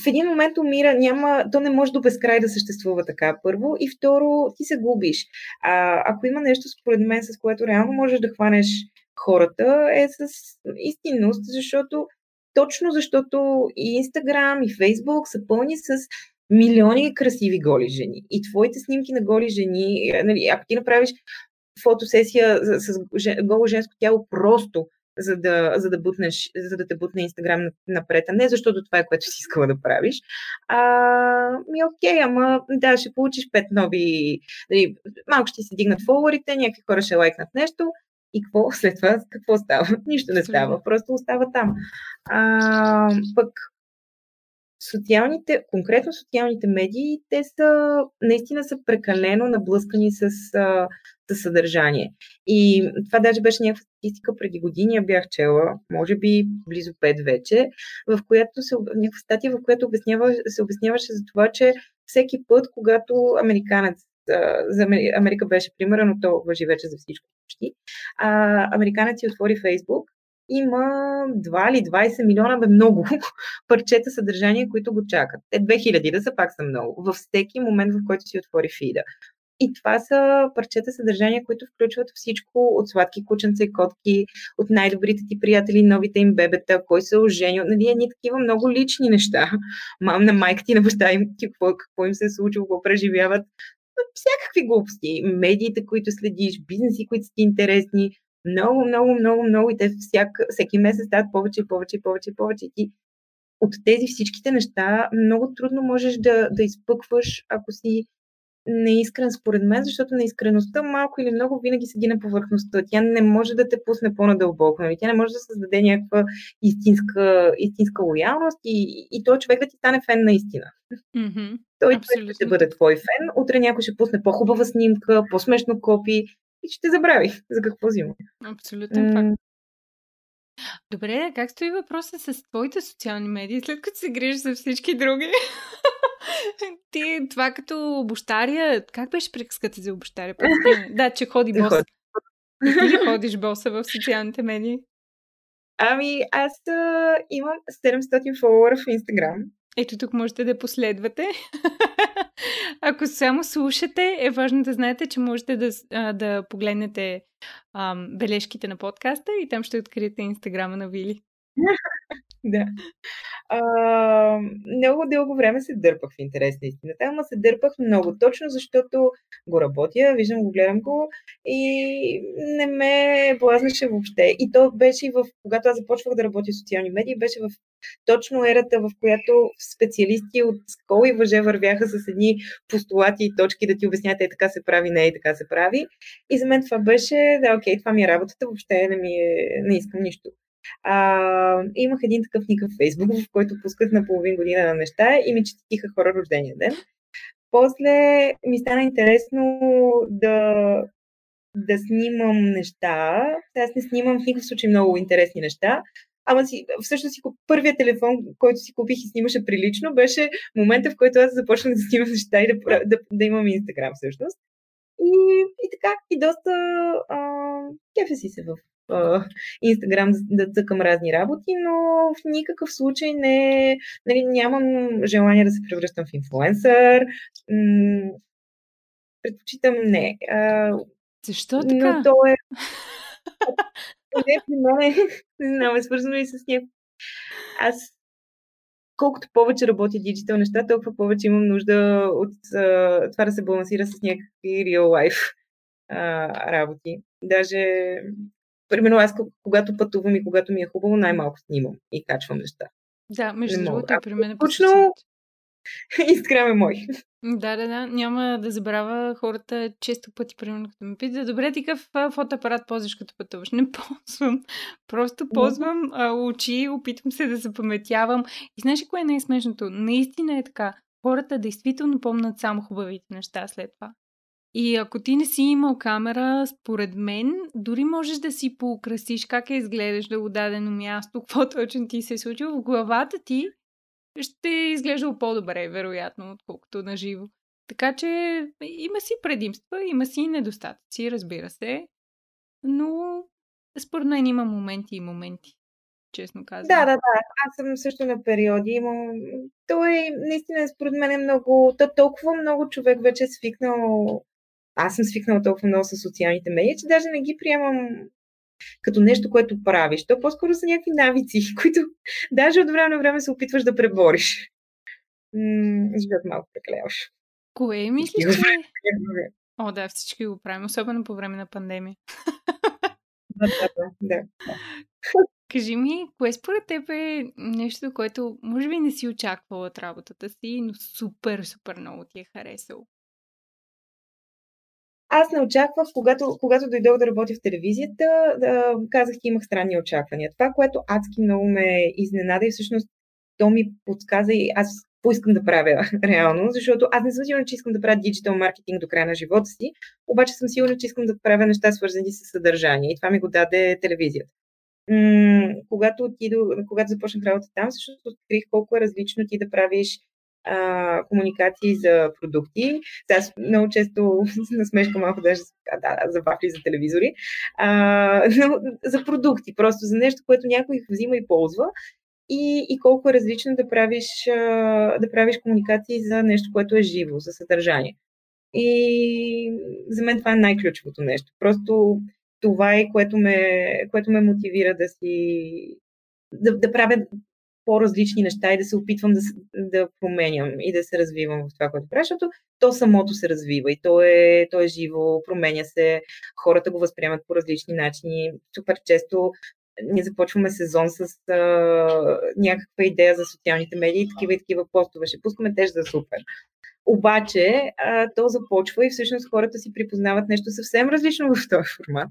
В един момент умира, няма, то не може до безкрай да съществува така, първо. И второ, ти се губиш. А, ако има нещо, според мен, с което реално можеш да хванеш хората, е с истинност, защото точно защото и Инстаграм, и Фейсбук са пълни с милиони красиви голи жени. И твоите снимки на голи жени, нали, ако ти направиш фотосесия с голо женско тяло просто за да, за да, бутнеш, за да те бутне Инстаграм напред, а не защото това е което си искала да правиш. А, ми окей, ама да, ще получиш пет нови, дали, малко ще си дигнат фолуарите, някакви хора ще лайкнат нещо и какво след това, какво става? Нищо не става, просто остава там. А, пък социалните, конкретно социалните медии, те са, наистина са прекалено наблъскани с, с съдържание. И това даже беше някаква статистика преди години, я бях чела, може би близо 5 вече, в която се, някаква статия, в която обяснява, се обясняваше за това, че всеки път, когато американец за Америка беше примера, но то въжи вече за всичко почти. А, американец си отвори Фейсбук има 2 или 20 милиона, бе много парчета съдържания, които го чакат. Те 2000 да са пак са много. Във всеки момент, в който си отвори фида. И това са парчета съдържания, които включват всичко от сладки кученца и котки, от най-добрите ти приятели, новите им бебета, кой се е оженил. Нали, едни такива много лични неща. Мам на майка ти, на баща им, какво, какво им се е случило, какво преживяват. Всякакви глупости. Медиите, които следиш, бизнеси, които са ти интересни, много, много, много, много и те всяк, всеки месец стават повече и повече и повече и повече. И ти от тези всичките неща много трудно можеш да, да изпъкваш, ако си неискрен според мен, защото неискреността малко или много винаги седи на повърхността. Тя не може да те пусне по-надълбоко. Нали? Тя не може да създаде някаква истинска, истинска лоялност и, и той човек да ти стане фен наистина. Mm-hmm. Той Абсолютно. ще бъде твой фен. Утре някой ще пусне по-хубава снимка, по-смешно копи и ще забрави за какво взима. Абсолютно факт. Добре, как стои въпросът с твоите социални медии, след като се грижиш за всички други? Ти, това като обощария, как беше приказката за обощария? да, че ходи бос. Ти ли ходиш боса в социалните медии? Ами, аз а, имам 700 фолуара в Инстаграм. Ето тук можете да последвате. Ако само слушате, е важно да знаете, че можете да, да погледнете ам, бележките на подкаста и там ще откриете инстаграма на Вили. да. А, много дълго време се дърпах в интерес на истината, ама се дърпах много, точно защото го работя, виждам го, гледам го и не ме блазнаше въобще. И то беше в, когато аз започвах да работя в социални медии, беше в точно ерата, в която специалисти от скол и въже вървяха с едни постулати и точки да ти обяснят, е така се прави, не е така се прави. И за мен това беше, да, окей, това ми е работата, въобще не ми е, не искам нищо. А, имах един такъв никъв Фейсбук, в който пусках на половин година на неща и ми четиха хора рождения ден. После ми стана интересно да, да снимам неща. Аз не снимам в никакъв случай много интересни неща, Ама си, всъщност си, първият телефон, който си купих и снимаше прилично, беше момента, в който аз започнах да снимам неща и да, да, да имам Инстаграм всъщност. И, и така, и доста а, кефе си се в Инстаграм да, цъкам разни работи, но в никакъв случай не, нали, нямам желание да се превръщам в инфлуенсър. М- предпочитам не. А, Защо така? Но то е... не, при мен не знам, е свързано и с него. Аз колкото повече работя диджитал неща, толкова повече имам нужда от а, това да се балансира с някакви real life а, работи. Даже примерно аз когато пътувам и когато ми е хубаво, най-малко снимам и качвам неща. Да, между другото, при мен е Точно Инстаграм е мой. Да, да, да. Няма да забравя хората често пъти, примерно, като ме питат, добре, ти какъв фотоапарат ползваш като пътуваш? Не ползвам. Просто ползвам а, очи, опитвам се да запаметявам. И знаеш ли кое е най-смешното? Наистина е така. Хората действително помнят само хубавите неща след това. И ако ти не си имал камера, според мен, дори можеш да си поукрасиш как е изгледаш да дадено място, какво точно ти се е случило в главата ти, ще изглежда по-добре, вероятно, отколкото на живо. Така че има си предимства, има си недостатъци, разбира се, но според мен има моменти и моменти, честно казвам. Да, да, да. Аз съм също на периоди. Имам... Той наистина според мен е много... То толкова много човек вече е свикнал аз съм свикнала толкова много с социалните медии, че даже не ги приемам като нещо, което правиш. То по-скоро са някакви навици, които даже от време на време се опитваш да пребориш. Живеят малко прекаляваш. Кое мислиш, че... О, да, всички го правим, особено по време на пандемия. Да, да, да. да. Кажи ми, кое според теб е нещо, което може би не си очаквала от работата си, но супер, супер много ти е харесало? Аз не очаквах, когато, когато дойдох да работя в телевизията, да, казах, че имах странни очаквания. Това, което адски много ме изненада и всъщност то ми подсказа и аз поискам да правя реално, защото аз не съм сигурна, че искам да правя диджитал маркетинг до края на живота си, обаче съм сигурна, че искам да правя неща свързани с съдържание и това ми го даде телевизията. М- когато, отидо, когато започнах работа там, всъщност открих колко е различно ти да правиш а, комуникации за продукти. Аз много често насмешка малко даже а, да, за вафли за телевизори, а, но за продукти, просто за нещо, което някой взима и ползва и, и колко е различно да правиш, да правиш комуникации за нещо, което е живо, за съдържание. И за мен това е най-ключовото нещо. Просто това е, което ме, което ме мотивира да си да, да правя по-различни неща и да се опитвам да, да променям и да се развивам в това, което правя, защото то самото се развива и то е, то е живо, променя се, хората го възприемат по различни начини. Супер често ние започваме сезон с а, някаква идея за социалните медии, такива и такива постове. Ще пускаме теж за супер. Обаче, а, то започва и всъщност хората си припознават нещо съвсем различно в този формат,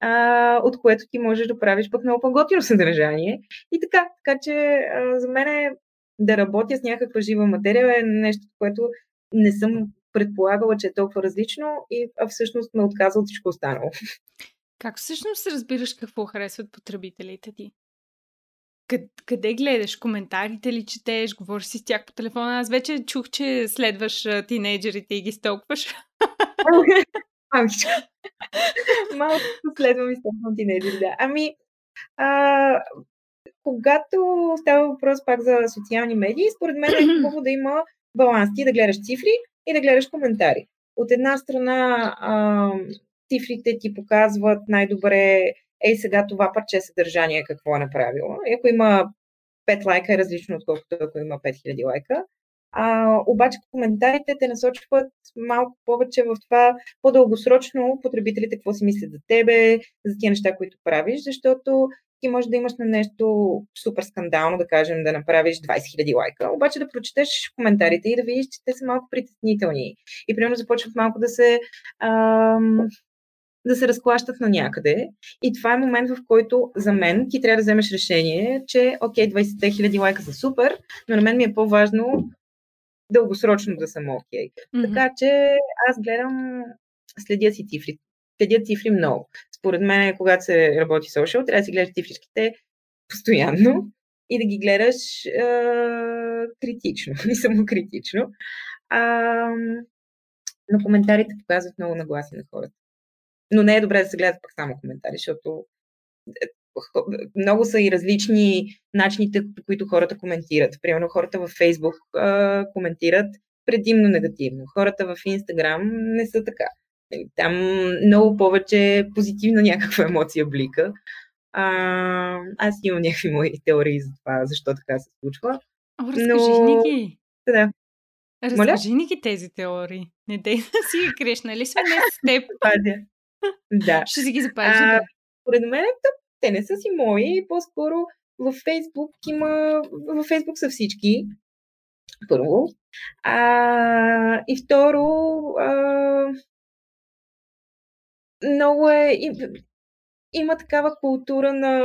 а, от което ти можеш да правиш пък много по-готино съдържание. И така, така че а, за мен е да работя с някаква жива материя е нещо, което не съм предполагала, че е толкова различно и а всъщност ме отказва от всичко останало. Как всъщност разбираш какво харесват потребителите ти? Къде, къде гледаш? Коментарите ли четеш? Говориш си с тях по телефона? Аз вече чух, че следваш тинейджерите и ги столкваш. Малко Малко следвам и столквам тинейджери, да. Ами, а, когато става въпрос пак за социални медии, според мен е хубаво да има баланс. Ти да гледаш цифри и да гледаш коментари. От една страна, а, цифрите ти показват най-добре ей сега това парче съдържание какво е направило. И ако има 5 лайка е различно, отколкото ако има 5000 лайка. А, обаче коментарите те насочват малко повече в това по-дългосрочно потребителите какво си мислят за тебе, за тия неща, които правиш, защото ти можеш да имаш на нещо супер скандално, да кажем, да направиш 20 000 лайка, обаче да прочетеш коментарите и да видиш, че те са малко притеснителни. И примерно започват малко да се ам, да се разклащат на някъде. И това е момент, в който за мен ти трябва да вземеш решение, че окей, 20 хиляди лайка са супер, но на мен ми е по-важно дългосрочно да съм окей. Mm-hmm. Така че аз гледам, следя си цифри. Следя цифри много. Според мен, когато се работи social, трябва да си гледаш цифричките постоянно и да ги гледаш е, критично, не самокритично. А, но коментарите показват много нагласи на хората. Но не е добре да се гледат пак само коментари, защото много са и различни начините, по които хората коментират. Примерно хората във Фейсбук коментират предимно негативно. Хората в Инстаграм не са така. Там много повече позитивна някаква емоция блика. А, аз имам някакви мои теории за това, защо така се случва. О, разкажи но... ни ги. Да. Разкажи ни ги тези теории. Не дей да си ги криеш, нали сме не с теб? Пазя. Да. Ще си ги запазиш. Да. Според мен те не са си мои, по-скоро във Фейсбук има... Във Фейсбук са всички. Първо. А, и второ, а, много е... Има такава култура на,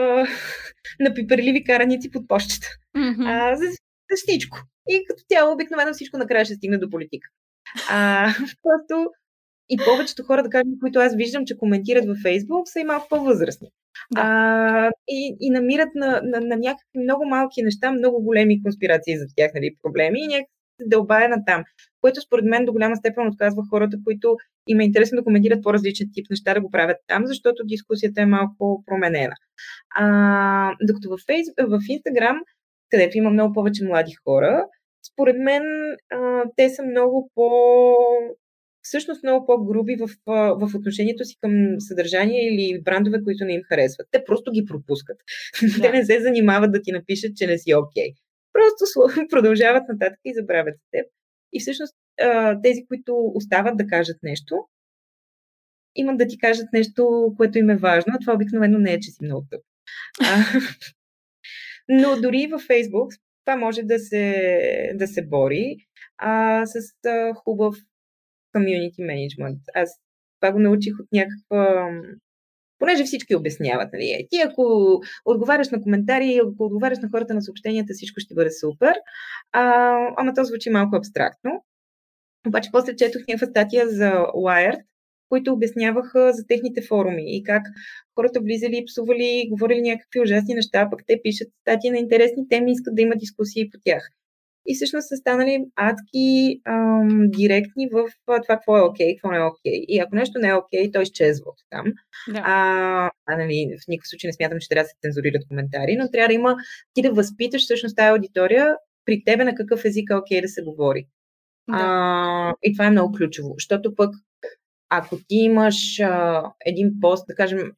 на пиперливи караници под почтата. Mm-hmm. А, за, за всичко. И като цяло, обикновено всичко накрая ще стигне до политика. А, просто и повечето хора, да кажем, които аз виждам, че коментират във Фейсбук, са и малко по-възрастни. Да. А, и, и намират на, на, на някакви много малки неща, много големи конспирации за тях, нали, проблеми и някакси се дълбая на там. Което според мен до голяма степен отказва хората, които им е интересно да коментират по-различен тип неща, да го правят там, защото дискусията е малко променена. А, докато във, Фейс, в Инстаграм, където има много повече млади хора, според мен а, те са много по всъщност много по-груби в, в отношението си към съдържание или брандове, които не им харесват. Те просто ги пропускат. Да. Те не се занимават да ти напишат, че не си окей. Okay. Просто продължават нататък и забравят за теб. И всъщност тези, които остават да кажат нещо, имат да ти кажат нещо, което им е важно, а това обикновено не е, че си много тъп. но дори във Фейсбук това може да се, да се бори а, с а, хубав community management. Аз това го научих от някаква... Понеже всички обясняват, нали? Е, ти ако отговаряш на коментари, ако отговаряш на хората на съобщенията, всичко ще бъде супер. А, ама то звучи малко абстрактно. Обаче после четох някаква статия за Wired, които обясняваха за техните форуми и как хората влизали, псували, говорили някакви ужасни неща, пък те пишат статии на интересни теми, искат да има дискусии по тях. И всъщност са станали адски ам, директни в това какво е окей, okay, какво не е окей. Okay. И ако нещо не е окей, okay, то изчезва от там. Да. А, а нали, в никакъв случай не смятам, че трябва да се цензурират коментари, но трябва да има ти да възпиташ всъщност тази аудитория при тебе на какъв език е окей да се говори. Да. А, и това е много ключово, защото пък ако ти имаш а, един пост, да кажем,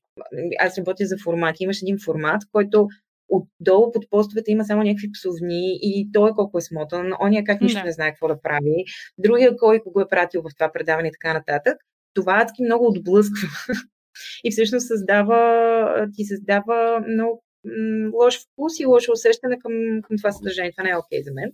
аз работя за формати, имаш един формат, който отдолу под постовете има само някакви псовни и той е колко е смотан, ония как нищо да. не знае какво да прави, другия кой го е пратил в това предаване и така нататък. Това адски много отблъсква и всъщност създава, ти създава много лош вкус и лошо усещане към, към това съдържание. Това не е окей okay за мен.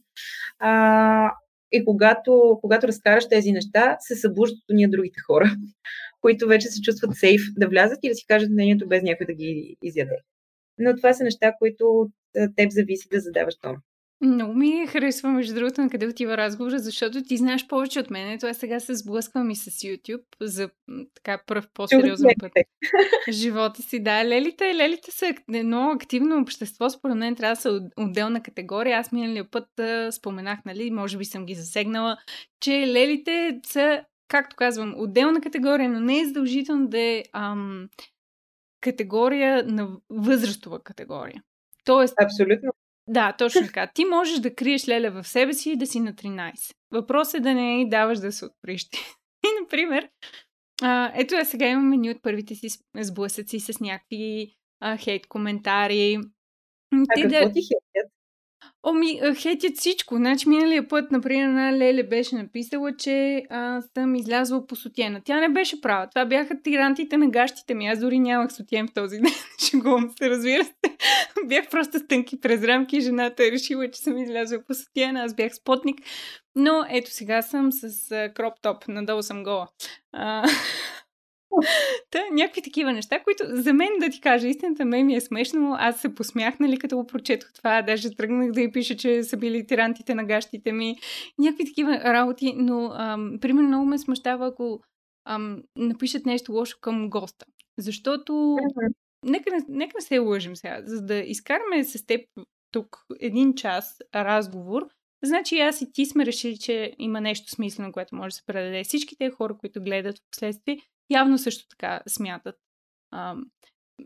А, и когато, когато разкараш тези неща, се събуждат от ние другите хора, които вече се чувстват сейф да влязат и да си кажат мнението без някой да ги изяде. Но това са неща, които от теб зависи да задаваш тон. Много ми харесва, между другото, на къде отива разговора, защото ти знаеш повече от мен. Ето аз сега се сблъсквам и с YouTube за така пръв по-сериозен път. Живота си, да. Лелите, лелите са едно активно общество. Според мен трябва да са отделна категория. Аз миналия път споменах, нали, може би съм ги засегнала, че лелите са, както казвам, отделна категория, но не е задължително да е ам, категория на възрастова категория. Тоест, Абсолютно. Да, точно така. Ти можеш да криеш леля в себе си и да си на 13. Въпросът е да не й даваш да се отприщи. И, например, а, ето я сега имаме ни от първите си сблъсъци с някакви а, хейт коментари. А ти какво да... ти хейтят? Оми, хейтят всичко. Значи, миналия път, например, на Леле беше написала, че а, съм излязла по сутиена. Тя не беше права. Това бяха тирантите на гащите ми. Аз дори нямах сутиен в този ден. Шегувам се, разбира се. бях просто с тънки през рамки. Жената е решила, че съм излязла по сутиена. Аз бях спотник. Но ето сега съм с кроп топ. Надолу съм гола. А, Та, някакви такива неща, които за мен, да ти кажа истината, мен ми е смешно. Аз се посмях, нали, като го прочетох това. Даже тръгнах да й пиша, че са били тирантите на гащите ми. Някакви такива работи, но, ам, примерно, много ме смущава, ако ам, напишат нещо лошо към госта. Защото, нека, нека не се лъжим сега, за да изкараме с теб тук един час разговор, Значи аз и ти сме решили, че има нещо смислено, което може да се предаде. Всичките хора, които гледат в последствие, явно също така смятат а,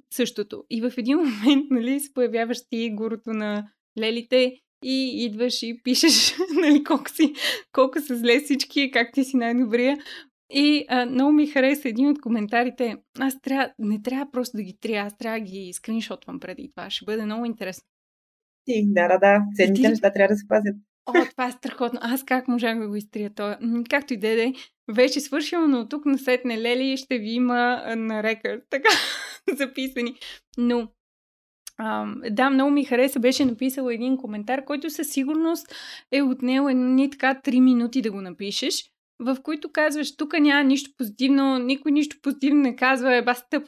същото. И в един момент, нали, се появяваш ти горото на лелите и идваш и пишеш, нали, колко, си, колко са зле всички, как ти си най-добрия. И а, много ми хареса един от коментарите. Аз трябва, не трябва просто да ги трия, аз трябва да ги скриншотвам преди това. Ще бъде много интересно. Ти, да, да, да. Ценните ти... неща трябва да се пазят. О, това е страхотно. Аз как можах да го изтрия това? Както и деде, вече свършила, но тук на сетне Лели ще ви има на рекърд, така записани. Но ам, да, много ми хареса, беше написала един коментар, който със сигурност е отнел едни така 3 минути да го напишеш, в които казваш, тук няма нищо позитивно, никой нищо позитивно не казва, е бас тъп.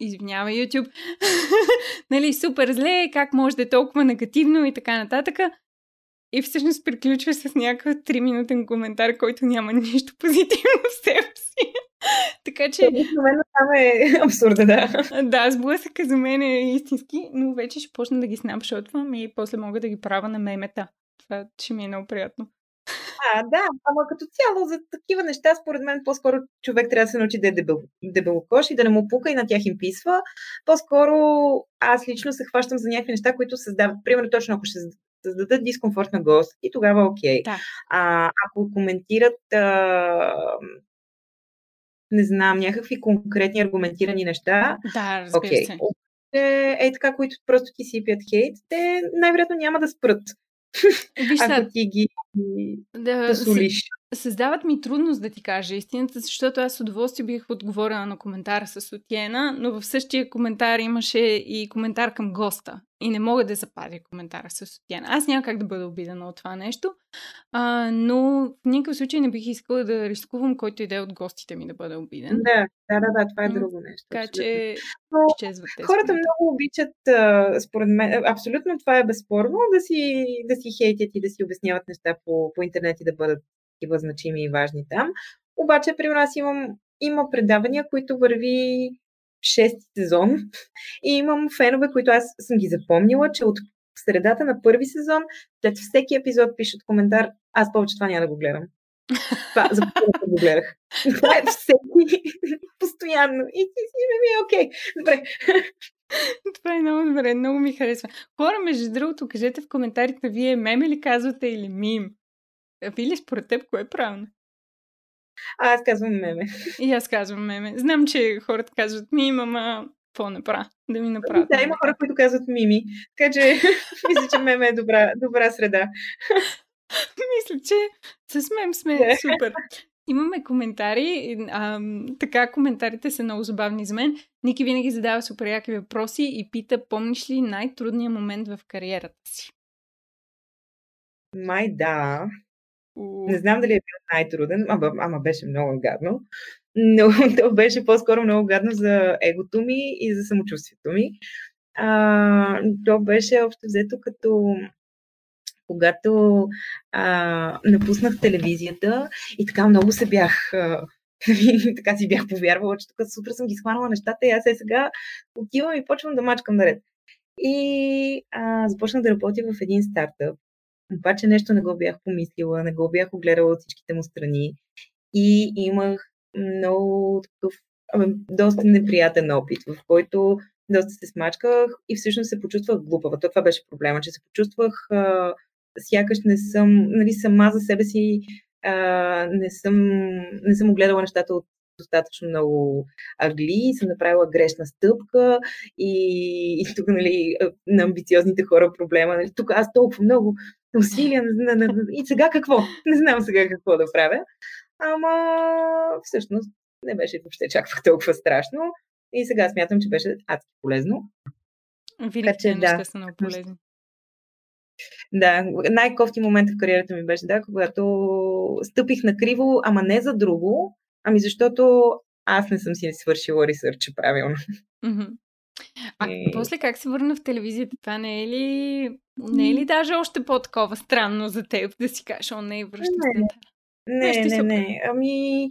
Извинявай, YouTube. нали, супер зле, как може да е толкова негативно и така нататък. И всъщност приключва с някакъв 3-минутен коментар, който няма нищо позитивно в себе си. така че... Обикновено там е абсурда, да. да, сблъсъка за мен е истински, но вече ще почна да ги снапшотвам и после мога да ги правя на мемета. Това ще ми е много приятно. А, да, ама като цяло за такива неща, според мен, по-скоро човек трябва да се научи да е дебел, дебелокош и да не му пука и на тях им писва. По-скоро аз лично се хващам за някакви неща, които създават. Примерно, точно ако ще създадат дискомфорт на гост и тогава окей. Да. А, ако коментират а, не знам, някакви конкретни аргументирани неща, да, разбира okay. се. Е, е така, които просто ти сипят хейт, те най-вероятно няма да спрат. Виж, ако ти ги да, да солиш. Създават ми трудност да ти кажа истината, защото аз с удоволствие бих отговорила на коментара с Отиена, но в същия коментар имаше и коментар към госта. И не мога да запазя коментара с Отиена. Аз няма как да бъда обидена от това нещо, а, но в никакъв случай не бих искала да рискувам който иде от гостите ми да бъде обиден. Да, да, да, да това е друго нещо. Така че изчезват тези. Хората много обичат, според мен, абсолютно това е безспорно, да си, да си хейтят и да си обясняват неща по, по интернет и да бъдат такива значими и важни там. Обаче, примерно, аз имам, има предавания, които върви шести сезон и имам фенове, които аз съм ги запомнила, че от средата на първи сезон, след всеки епизод пишат коментар, аз повече това няма да го гледам. Това за първо го гледах. Това е всеки постоянно. И ти си ми е окей. Добре. Това е много добре, много ми харесва. Хора, между другото, кажете в коментарите, вие меме ли казвате или мим? Ви ли според теб, кое е правилно? А, аз казвам меме. И аз казвам меме. Знам, че хората казват мим, ама какво направя? Да ми направят. Да, има хора, които казват мими. Така че мисля, че меме е добра, добра среда. мисля, че с мем сме супер. Имаме коментари. А, така, коментарите са много забавни за мен. Ники винаги задава супер яки въпроси и пита, помниш ли най-трудният момент в кариерата си? Май да. Не знам дали е бил най-труден, ама, ама беше много гадно. Но то беше по-скоро много гадно за егото ми и за самочувствието ми. А, то беше общо взето като когато а, напуснах телевизията и така много се бях а, така си бях повярвала, че тук супер съм ги схванала нещата и аз сега отивам и почвам да мачкам наред. И а, започнах да работя в един стартъп, обаче нещо не го бях помислила, не го бях огледала от всичките му страни и имах много такъв, доста неприятен опит, в който доста се смачках и всъщност се почувствах глупава. То това беше проблема, че се почувствах а, сякаш не съм, нали, сама за себе си а, не, съм, не съм огледала нещата от достатъчно много агли и съм направила грешна стъпка и, и тук нали, на амбициозните хора проблема. Нали, тук аз толкова много усилия на, на, на, и сега какво? Не знам сега какво да правя. Ама всъщност не беше въобще чак толкова страшно. И сега смятам, че беше адски полезно. Винаги че, да, са много полезни. Да, най-кофти момент в кариерата ми беше, да, когато стъпих на криво, ама не за друго, ами защото аз не съм си свършила ресърча правилно. А и... после как се върна в телевизията? Това не е ли, не е ли даже още по-такова странно за теб да си кажеш, о, не, връщам се. Не, не, не, не. Ами,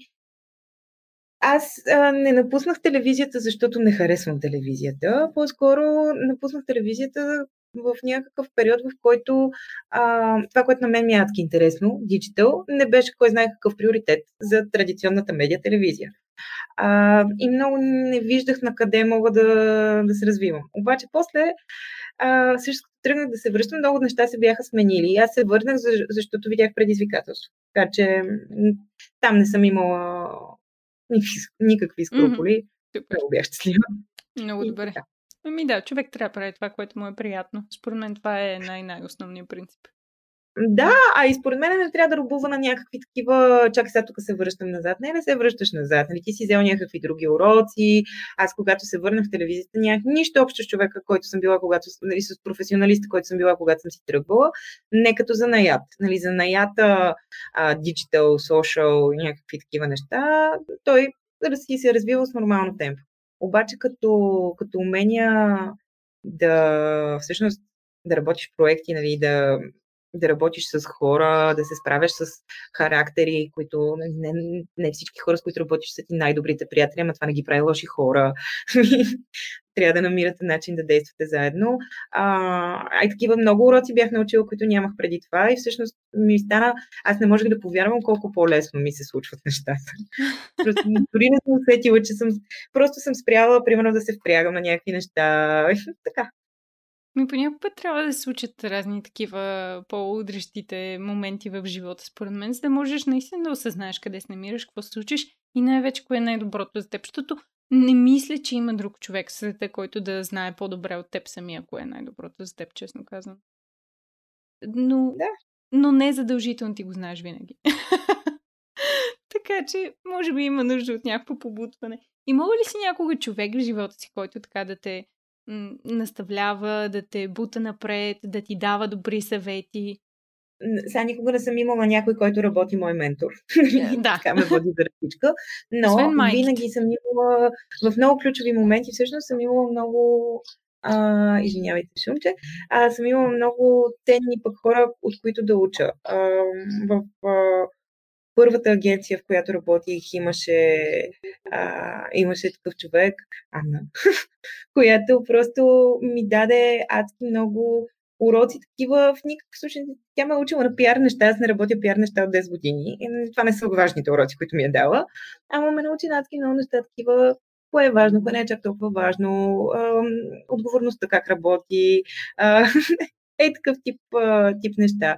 аз а, не напуснах телевизията, защото не харесвам телевизията. По-скоро напуснах телевизията в някакъв период, в който а, това, което на мен ми е адски интересно, диджитал, не беше кой знае какъв приоритет за традиционната медиа телевизия. А, и много не виждах на къде мога да, да се развивам. Обаче после а, също тръгнах да се връщам, много неща се бяха сменили. И аз се върнах, защото видях предизвикателство. Така че там не съм имала никакви, скрупули. Mm-hmm. Много бях щастлива. Много добре. Да. Ами да, човек трябва да прави това, което му е приятно. Според мен това е най-най-основният принцип. Да, а и според мен не трябва да рубува на някакви такива, чакай сега тук се връщам назад. Не, не се връщаш назад. Нали? Ти си взел някакви други уроци. Аз, когато се върнах в телевизията, нямах нищо общо с човека, който съм била, когато, нали, с професионалиста, който съм била, когато съм си тръгвала. Не като за наят. Нали, за наята, диджитал, social, някакви такива неща, той да си се е развива с нормално темпо. Обаче като, като умения да всъщност да работиш в проекти, нали, да, да работиш с хора, да се справяш с характери, които не, не всички хора, с които работиш, са ти най-добрите приятели, ама това не ги прави лоши хора. Трябва да намирате начин да действате заедно. А, и такива много уроци бях научила, които нямах преди това и всъщност ми стана, аз не можех да повярвам колко по-лесно ми се случват нещата. Просто, дори не съм усетила, че съм, просто съм спряла, примерно, да се впрягам на някакви неща. така, ми понякога път трябва да се случат разни такива по-удрещите моменти в живота, според мен, за да можеш наистина да осъзнаеш къде се намираш, какво се случиш и най-вече кое е най-доброто за теб. Защото не мисля, че има друг човек в света, който да знае по-добре от теб самия, кое е най-доброто за теб, честно казвам. Но, да. но не задължително ти го знаеш винаги. така че, може би има нужда от някакво побутване. И мога ли си някога човек в живота си, който така да те наставлява, да те бута напред, да ти дава добри съвети. Сега никога не съм имала някой, който работи мой ментор. Е, да. така ме води за ръчичка. Но винаги съм имала, в много ключови моменти, всъщност съм имала много а, извинявайте, шумче, а, съм имала много ценни пък хора, от които да уча. А, в, в първата агенция, в която работих, имаше, а, имаше такъв човек, Анна, която просто ми даде адски много уроци такива в никакъв случай. Тя ме е учила на пиар неща, аз не работя пиар неща от 10 години. И това не са важните уроци, които ми е дала. Ама ме научи адски много неща такива, кое е важно, кое не е чак толкова важно, отговорността как работи, е такъв тип, тип неща.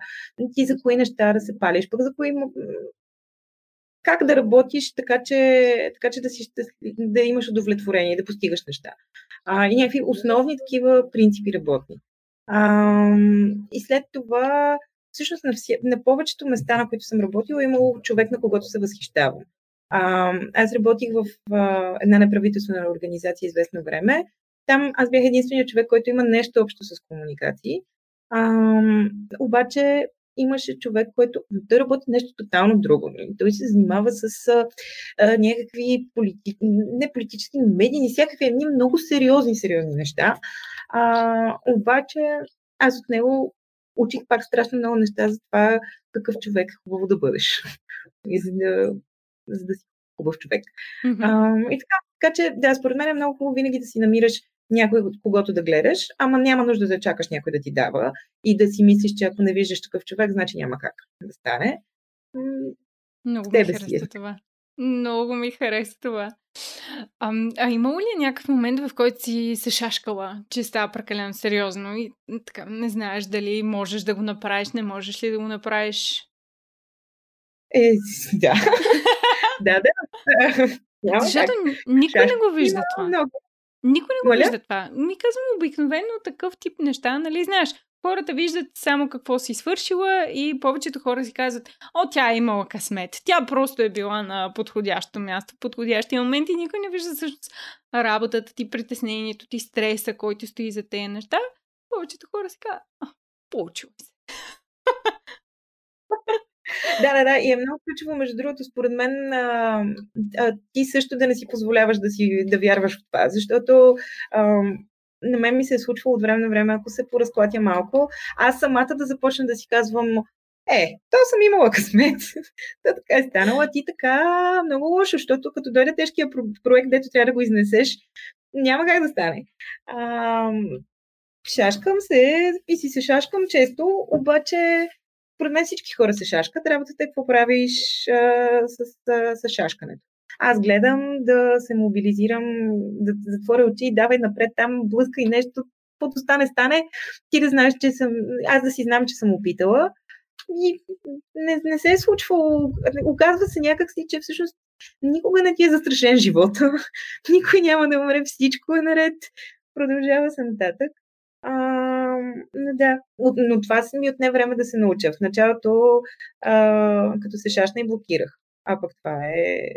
Ти за кои неща да се палиш, пък за кои как да работиш така, че, така, че да, си, да имаш удовлетворение, да постигаш неща. А, и някакви основни такива принципи работни. А, и след това, всъщност на, вся, на повечето места, на които съм работила, е имало човек, на когото се възхищавам. А, аз работих в а, една неправителствена организация известно време. Там аз бях единственият човек, който има нещо общо с комуникации. А, обаче имаше човек, който той работи нещо тотално друго. Той се занимава с а, а, някакви полити... не политически, медийни, всякакви едни много сериозни, сериозни неща. А, обаче аз от него учих пак страшно много неща за това какъв човек е хубаво да бъдеш. И за да, за да си хубав човек. Mm-hmm. А, и така, така че, да, според мен е много хубаво винаги да си намираш някой, от когото да гледаш, ама няма нужда да чакаш някой да ти дава и да си мислиш, че ако не виждаш такъв човек, значи няма как да стане. Много ми харесва е. това. Много ми хареса това. А, а имало ли е някакъв момент, в който си се шашкала, че става прекалено сериозно и така, не знаеш дали можеш да го направиш, не можеш ли да го направиш? Е, да. да, да. Защото никой не го вижда това. Много. Никой не го Моля? вижда това. Ми казвам обикновено такъв тип неща, нали знаеш, хората виждат само какво си свършила и повечето хора си казват, о, тя е имала късмет. Тя просто е била на подходящо място, в подходящия момент и никой не вижда всъщност работата ти, притеснението ти, стреса, който стои за тези неща. Повечето хора си казват, получило се. Да, да, да. И е много ключово, между другото, според мен, а, а, ти също да не си позволяваш да, си, да вярваш в това, защото а, на мен ми се е случвало от време на време, ако се поразклатя малко, аз самата да започна да си казвам, е, то съм имала късмет. То така е станало, а ти така много лошо, защото като дойде тежкия проект, дето трябва да го изнесеш, няма как да стане. А, шашкам се и си се шашкам често, обаче според мен всички хора се шашкат. Работата е какво правиш а, с, а, с шашкането. Аз гледам да се мобилизирам, да затворя очи и давай напред там, блъска и нещо, каквото стане, стане. Ти да знаеш, че съм, аз да си знам, че съм опитала. И не, не се е случвало. Оказва се някакси, че всъщност никога не ти е застрашен живота. Никой няма да умре, всичко е наред. Продължава се нататък. А, да, но това ми отне време да се науча. В началото, а, като се шашна и блокирах. А пък това е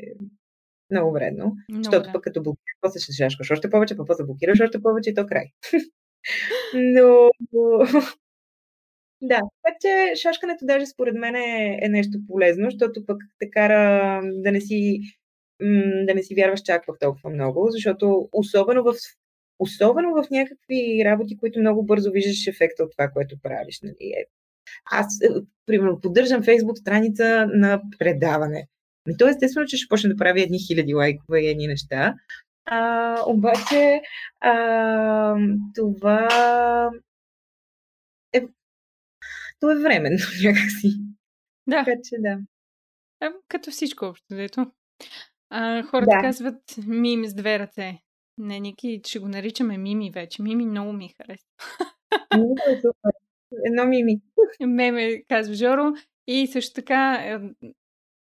много вредно. Много защото да. пък като блокираш, после ще шашкаш още повече, пък после блокираш още повече и то край. но... Да, така че шашкането даже според мен е, е нещо полезно, защото пък те кара да не си да не си вярваш чак в толкова много, защото особено в Особено в някакви работи, които много бързо виждаш ефекта от това, което правиш. Нали? Е, аз, е, примерно, поддържам фейсбук страница на предаване. И то естествено, че ще почне да прави едни хиляди лайкове и едни неща. А, обаче а, това е, то е временно някакси. Да. Така че да. А, като всичко общо, дето. А, хората да. казват мим с две ръце. Не, Ники, ще го наричаме Мими вече. Мими много ми харесва. Много е супер. Едно Мими. Меме, казва Жоро. И също така, е,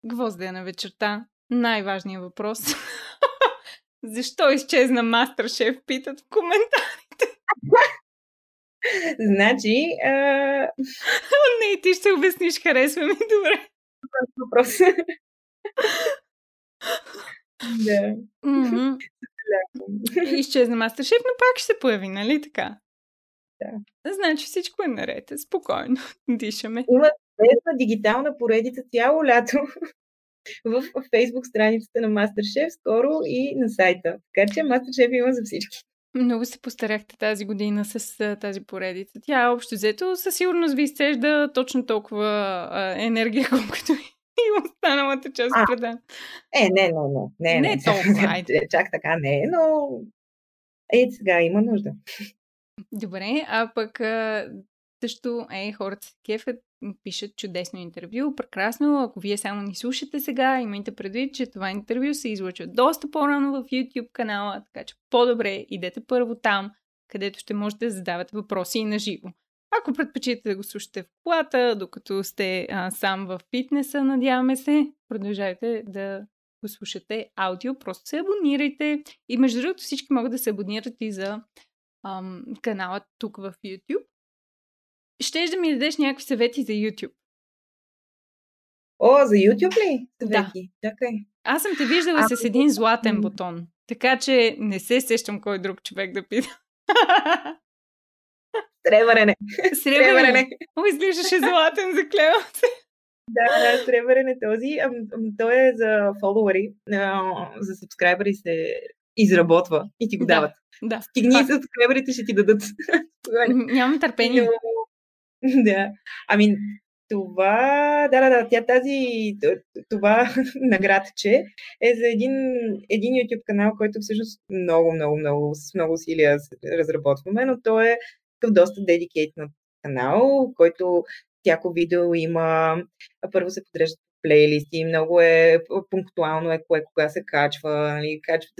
гвоздя на вечерта. Най-важният въпрос. Защо изчезна Мастер Шеф? Питат в коментарите. Значи... А... Не, ти ще обясниш, харесва ми добре. Въпрос. да. Mm-hmm. Изчезна Мастершеф, но пак ще се появи, нали така? Да. Значи всичко е наред. Спокойно. Дишаме. Има една дигитална поредица цяло лято в Фейсбук страницата на Мастершеф, скоро и на сайта. Така че Мастершеф има за всички. Много се постаряхте тази година с тази поредица. Тя общо взето със сигурност ви изцежда точно толкова а, енергия, колкото и останалата част от предаването. Е, не, не, не. Не, не, не толкова, айде. Чак така не е, но е, сега има нужда. Добре, а пък също е, хората се кефят, пишат чудесно интервю, прекрасно. Ако вие само ни слушате сега, имайте предвид, че това интервю се излъчва доста по-рано в YouTube канала, така че по-добре идете първо там, където ще можете да задавате въпроси и на живо. Ако предпочитате да го слушате в колата, докато сте а, сам в фитнеса, надяваме се, продължайте да го слушате аудио, просто се абонирайте. И между другото всички могат да се абонират и за ам, канала тук в YouTube. Щеш да ми дадеш някакви съвети за YouTube? О, за YouTube ли? Съвети. Да. Okay. Аз съм те виждала а, с един златен бутон, така че не се сещам кой друг човек да пита. Сребърен Сребърен е. О, изглеждаше златен, заклевам се. Да, да, сребърен е този. А, той е за фолуари, за субскрайбъри се изработва и ти го да, дават. Да. Стигни с субскрайбърите, ще ти дадат. Нямам търпение. Но, да. Ами, това, да, да, да, тя тази, това наградче е за един, един YouTube канал, който всъщност много, много, много, с много усилия разработваме, но той е такъв доста dedicated канал, който всяко видео има, първо се подреждат плейлисти, много е пунктуално е кое кога се качва, нали, качва,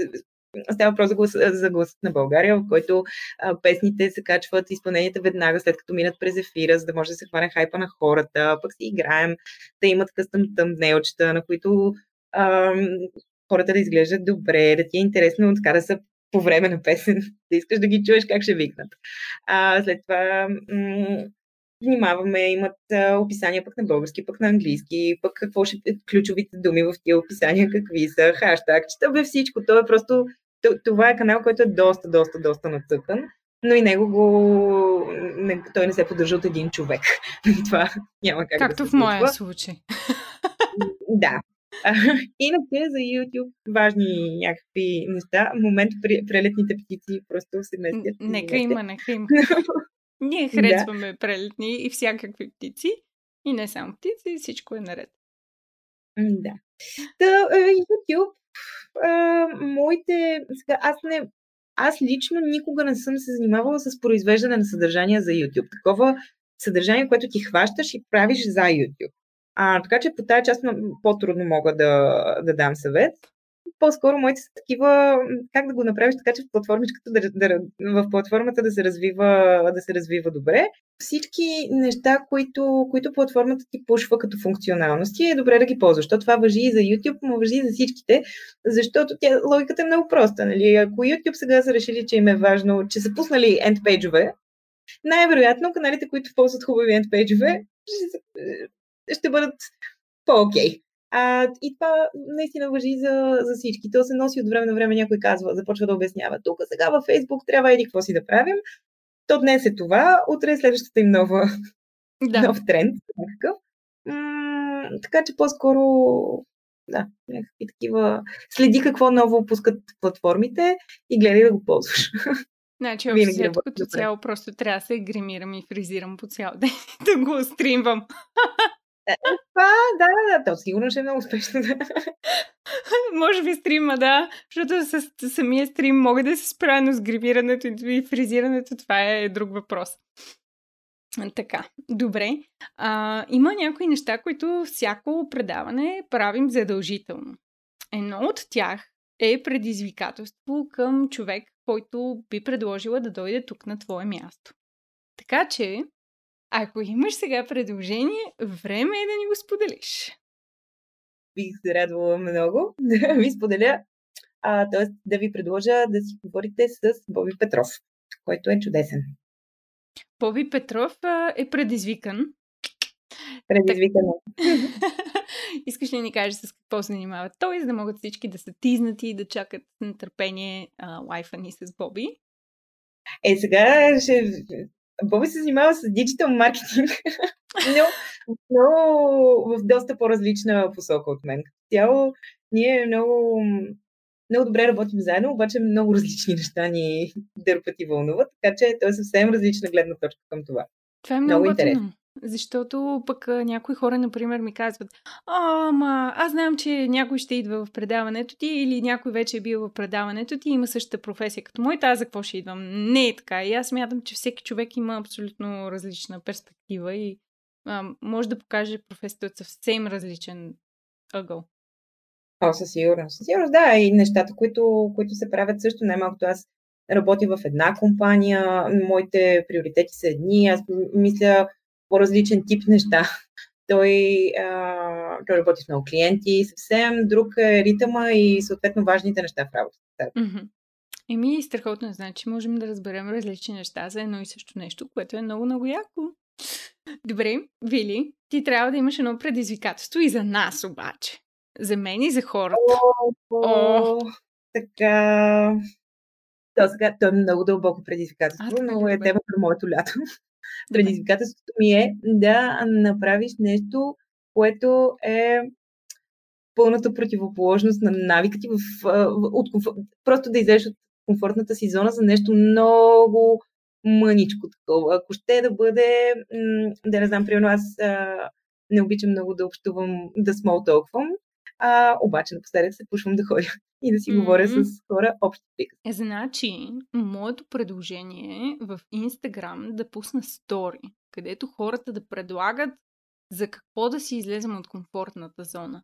Става въпрос за, за гласът на България, в който а, песните се качват изпълненията веднага след като минат през ефира, за да може да се хване хайпа на хората, пък си играем, да имат къстъм тъмнелчета, на които а, хората да изглеждат добре, да ти е интересно така да са по време на песен, да искаш да ги чуеш как ще викнат. А, след това м- внимаваме, имат а, описания пък на български, пък на английски, пък какво ще ключовите думи в тия описания, какви са, хаштагчета, бе всичко. То е просто, това е канал, който е доста, доста, доста нацъкан, но и него го, не, той не се поддържа от един човек. това няма как Както да в моя случай. Да, Иначе за YouTube важни някакви неща. В момента прелетните птици просто се местят. Нека има, нека има. Ние харесваме да. прелетни и всякакви птици. И не само птици, всичко е наред. Да. Та, е, YouTube, а, моите... Сега, аз не... Аз лично никога не съм се занимавала с произвеждане на съдържание за YouTube. Такова съдържание, което ти хващаш и правиш за YouTube. А, така че по тази част по-трудно мога да, да дам съвет. По-скоро моите са такива, как да го направиш така, че в платформичката да, да, в платформата да се развива, да се развива добре. Всички неща, които, които платформата ти пушва като функционалности, е добре да ги ползваш. Защото това въжи и за YouTube, но въжи и за всичките, защото тя, логиката е много проста. Нали? Ако YouTube сега са решили, че им е важно, че са пуснали endpage най-вероятно каналите, които ползват хубави endpage ще бъдат по-окей. А, и това наистина въжи за, за всички. То се носи от време на време, някой казва, започва да обяснява. Тук сега във Фейсбук трябва еди какво си да правим. То днес е това, утре е следващата им нова, да. нов тренд. Някакъв. М- така че по-скоро да, някакви такива. Следи какво ново пускат платформите и гледай да го ползваш. Значи, общо като цяло просто трябва да се гримирам и фризирам по цял ден да го стримвам. Това, да, да, да, то сигурно ще е много успешно. Може би стрима, да, защото с самия стрим мога да се справя, но с гримирането и фризирането това е друг въпрос. Така, добре. А, има някои неща, които всяко предаване правим задължително. Едно от тях е предизвикателство към човек, който би предложила да дойде тук на твое място. Така че, ако имаш сега предложение, време е да ни го споделиш. Бих се радвала много да ви споделя, а, т.е. да ви предложа да си говорите с Боби Петров, който е чудесен. Боби Петров а, е предизвикан. Предизвикан. Искаш ли ни кажеш с какво се занимава той, за да могат всички да са тизнати и да чакат с нетърпение лайфа ни с Боби? Е, сега ще Боби се занимава с диджитал маркетинг, но, но в доста по-различна посока от мен. Цяло, ние много, много добре работим заедно, обаче много различни неща ни дърпат и вълнуват, така че той е съвсем различна гледна точка към това. Това е много, много интересно. Защото пък някои хора, например, ми казват, а, ма, аз знам, че някой ще идва в предаването ти или някой вече е бил в предаването ти и има същата професия като моята, аз за какво ще идвам? Не е така. И аз смятам, че всеки човек има абсолютно различна перспектива и а, може да покаже професията от съвсем различен ъгъл. О, със сигурност. Със сигурност, да. И нещата, които, които се правят също. Най-малкото аз работя в една компания, моите приоритети са едни, аз мисля по-различен тип неща. Той, а, той работи с много клиенти, съвсем друг е ритъма и съответно важните неща в работата. Mm-hmm. Еми, страхотно, значи можем да разберем различни неща за едно и също нещо, което е много, много яко. Добре, Вили, ти трябва да имаш едно предизвикателство и за нас обаче. За мен и за хората. О, о, така. То сега, то е много дълбоко предизвикателство, много е темата на моето лято. Предизвикателството ми е да направиш нещо, което е пълната противоположност на навиката ти в, в, от просто да излезеш от комфортната си зона за нещо много мъничко такова. Ако ще да бъде, да не знам, примерно аз а, не обичам много да общувам, да смолтолквам, а, обаче напоследък се пушвам да ходя и да си mm-hmm. говоря с хора общи приказки. Е, значи, моето предложение е в Инстаграм да пусна стори, където хората да предлагат за какво да си излезем от комфортната зона.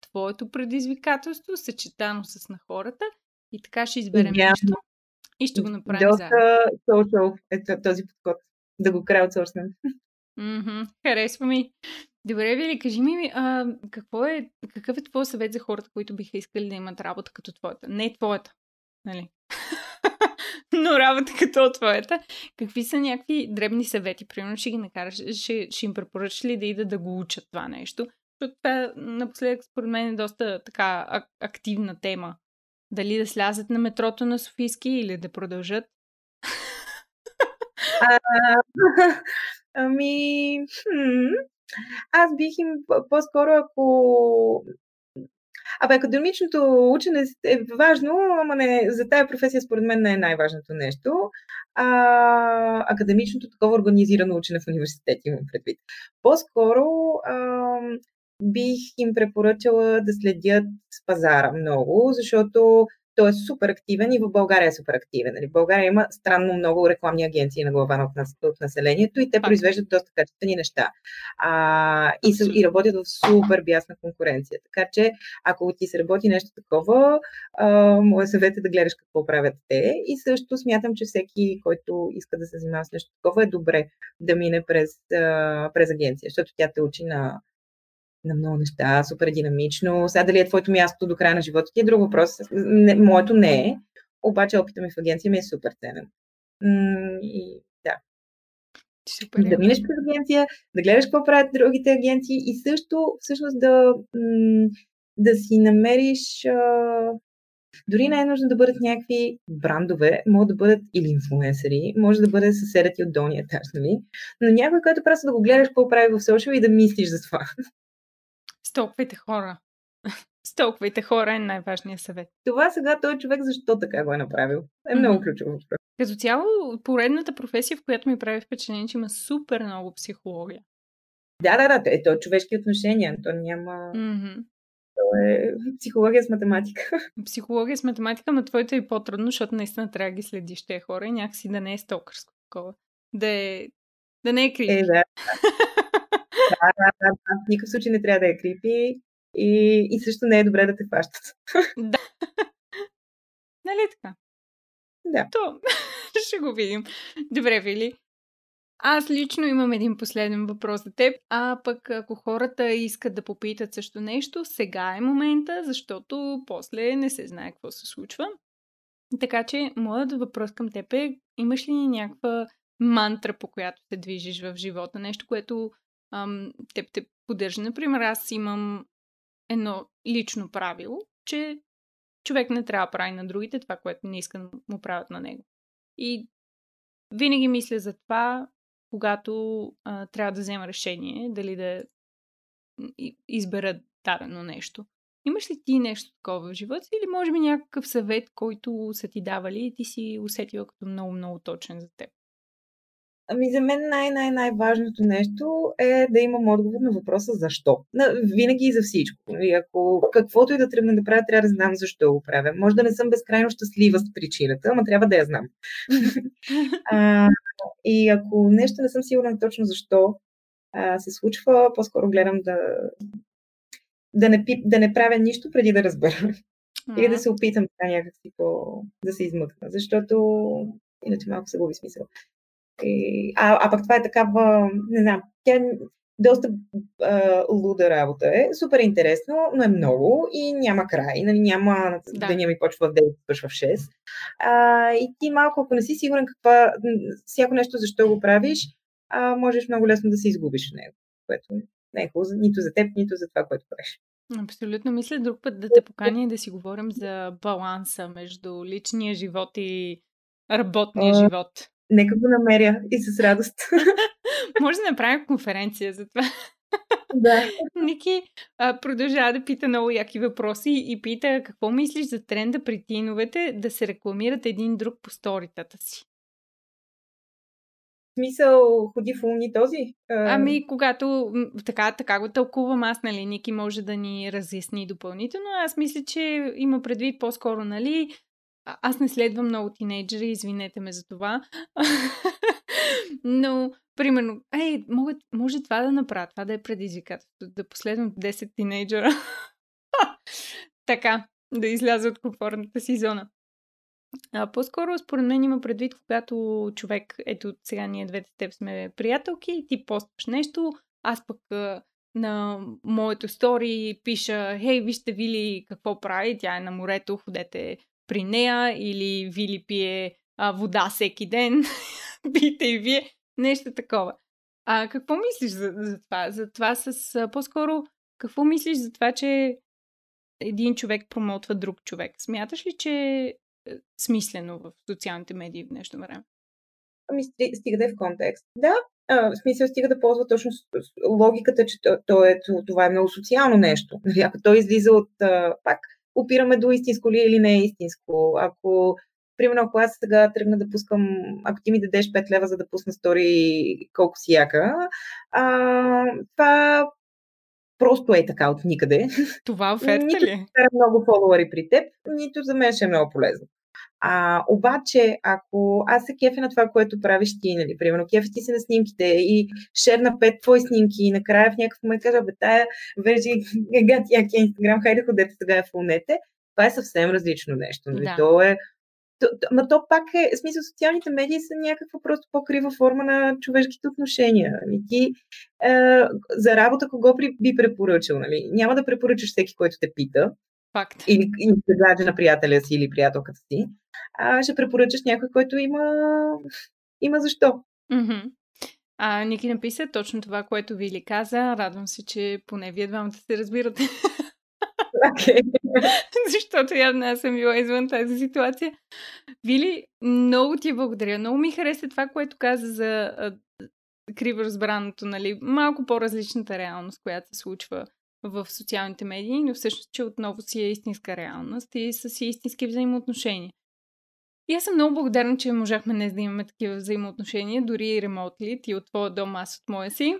Твоето предизвикателство, съчетано с на хората, и така ще изберем yeah. нещо и ще го направим Доста social е този подход. Да го краудсорснем. Mm-hmm. Харесва ми. Добре, Вили, кажи ми, а, какво е, какъв е твой съвет за хората, които биха искали да имат работа като твоята? Не твоята, нали? Но работа като твоята. Какви са някакви дребни съвети? Примерно ще ги накараш, ще, ще им препоръчаш ли да идат да го учат това нещо? Защото това напоследък според мен е доста така ак- активна тема. Дали да слязат на метрото на Софийски или да продължат? Ами, аз бих им по-скоро, ако Абе, академичното учене е важно, ама не, за тая професия според мен не е най-важното нещо. А, академичното такова организирано учене в университет имам предвид. По-скоро а, бих им препоръчала да следят пазара много, защото той е супер активен и в България е супер активен. Нали? В България има странно много рекламни агенции на глава от населението и те произвеждат доста качествени неща. А, и, са, и работят в супер бясна конкуренция. Така че, ако ти се работи нещо такова, а, моят съвет е да гледаш какво правят те. И също смятам, че всеки, който иска да се занимава с нещо такова, е добре да мине през, а, през агенция, защото тя те учи на на много неща, супер динамично. Сега дали е твоето място до края на живота ти е друг въпрос. Не, моето не е, обаче опита ми в агенция ми е супер ценен. и да. Супер. Да минеш през агенция, да гледаш какво правят другите агенции и също всъщност да, да си намериш дори не е нужно да бъдат някакви брандове, могат да бъдат или инфлуенсъри, може да бъде съседът ти от долния етаж, нали? Но някой, който просто да го гледаш какво прави в социал и да мислиш за това. Столквайте хора. Столквайте хора е най-важният съвет. Това сега той човек защо така го е направил? Е много mm-hmm. ключово. Като цяло, поредната професия, в която ми прави впечатление, че има супер много психология. Да, да, да. Е, то е човешки отношения. То няма... Mm-hmm. То е психология с математика. Психология с математика, но твоето е по-трудно, защото наистина трябва да ги следиш тези хора и някакси да не е стокърско такова. Да е, да не е крипи. Е, да. Да, да, да, да. В никакъв случай не трябва да е крипи и, и също не е добре да те фащат. Да. Нали така? Да. То, ще го видим. Добре, Вили. Аз лично имам един последен въпрос за теб, а пък ако хората искат да попитат също нещо, сега е момента, защото после не се знае какво се случва. Така че, моят въпрос към теб е, имаш ли някаква мантра, по която се движиш в живота? Нещо, което ам, теб те поддържа. Например, аз имам едно лично правило, че човек не трябва да прави на другите това, което не иска да му правят на него. И винаги мисля за това, когато а, трябва да взема решение, дали да избера дадено нещо. Имаш ли ти нещо такова в живота или може би някакъв съвет, който са ти давали и ти си усетила като много-много точен за теб? Ами за мен най-най-най-важното нещо е да имам отговор на въпроса защо. На, винаги и за всичко. И ако каквото и да тръгна да правя, трябва да знам защо го правя. Може да не съм безкрайно щастлива с причината, ама трябва да я знам. а, и ако нещо не съм сигурна точно защо а, се случва, по-скоро гледам да, да, не, да не правя нищо преди да разбера. Или да се опитам така някакси по... да се измъкна. Защото иначе малко се губи смисъл. И, а, а пък това е такава, не знам, тя доста а, луда работа е. Супер интересно, но е много и няма край. Нали, няма да. деня ми почва в 9, свършва в 6. А, и ти малко, ако не си сигурен каква, всяко нещо защо го правиш, а, можеш много лесно да се изгубиш в него, което не е хубаво нито за теб, нито за това, което правиш. Абсолютно. Мисля друг път да те покани и да си говорим за баланса между личния живот и работния а, живот. Нека го намеря и с радост. Може да направим конференция за това. Да. Ники а, продължава да пита много яки въпроси и пита какво мислиш за тренда при тиновете да се рекламират един друг по сторитата си. смисъл, ходи в умни този? Ами, когато така, така го тълкувам аз, нали, Ники може да ни разясни допълнително. Аз мисля, че има предвид по-скоро, нали, аз не следвам много тинейджери, извинете ме за това. Но, примерно, ей, може, може това да направя, това да е предизвикателство, да последвам 10 тинейджера. така, да изляза от комфортната си зона. А, по-скоро, според мен, има предвид, когато човек, ето сега ние двете теб сме приятелки, ти постваш нещо, аз пък на моето стори пиша, хей, вижте Вили какво прави, тя е на морето, ходете при нея или Вили пие а, вода всеки ден, пийте и вие, нещо такова. А какво мислиш за, за това? За това с а, по-скоро, какво мислиш за това, че един човек промотва друг човек? Смяташ ли, че е смислено в социалните медии в днешно време? Ами, стига да е в контекст. Да, а, в смисъл стига да ползва точно логиката, че то, то е, това е много социално нещо. Нали, ако той излиза от, а, пак, опираме до истинско ли е или не е истинско. Ако, примерно, ако аз сега тръгна да пускам, ако ти ми дадеш 5 лева, за да пусна стори колко си яка, а, това просто е така от никъде. Това оферта ли? Нито много фолуари при теб, нито за мен ще е много полезно. А, обаче, ако аз се кефя на това, което правиш ти, нали, примерно, кефи ти се на снимките и шерна пет твои снимки и накрая в някакъв момент кажа, бе, тая вържи гати яки Инстаграм, хайде ходете сега в фолнете, това е съвсем различно нещо. Нали? Да. То е то, ма то пак е, в смисъл, социалните медии са някаква просто по-крива форма на човешките отношения. Нали? Ти е, за работа кого би препоръчал? Нали? Няма да препоръчаш всеки, който те пита, Факт. Или, или се на приятеля си или приятелката си, а ще препоръчаш някой, който има, има защо. Mm-hmm. А, Ники написа точно това, което Вили каза. Радвам се, че поне вие двамата се разбирате. Okay. Защото явно аз съм била извън тази ситуация. Вили, много ти благодаря. Много ми хареса това, което каза за криво разбраното, нали? Малко по-различната реалност, която се случва в социалните медии, но всъщност, че отново си е истинска реалност и са си истински взаимоотношения. И аз съм много благодарна, че можахме днес да имаме такива взаимоотношения, дори и ремонтли, ти от твоя дом, аз от моя си.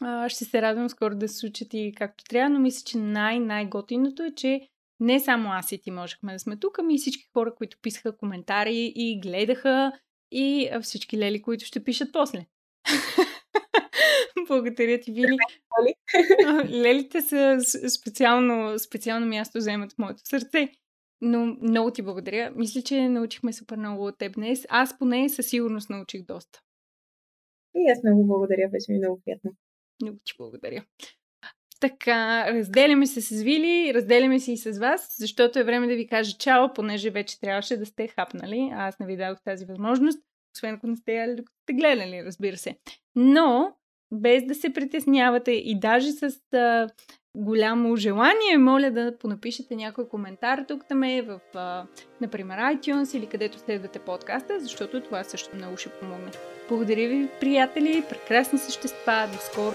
А, ще се радвам скоро да се случат и както трябва, но мисля, че най-най-готиното е, че не само аз и ти можехме да сме тук, ами и всички хора, които писаха коментари и гледаха и всички лели, които ще пишат после. Благодаря ти, Вили. Лелите са специално, специално място вземат в моето сърце. Но много ти благодаря. Мисля, че научихме супер много от теб днес. Аз поне със сигурност научих доста. И аз много благодаря. Беше ми много приятно. Много ти благодаря. Така, разделяме се с Вили, разделяме се и с вас, защото е време да ви кажа чао, понеже вече трябваше да сте хапнали. А аз не ви дадох тази възможност, освен ако не сте яли, докато сте гледали, разбира се. Но без да се притеснявате и даже с а, голямо желание, моля да понапишете някой коментар тук там е в, а, например, iTunes или където следвате подкаста, защото това също много ще помогне. Благодаря ви, приятели, прекрасни същества, до скоро!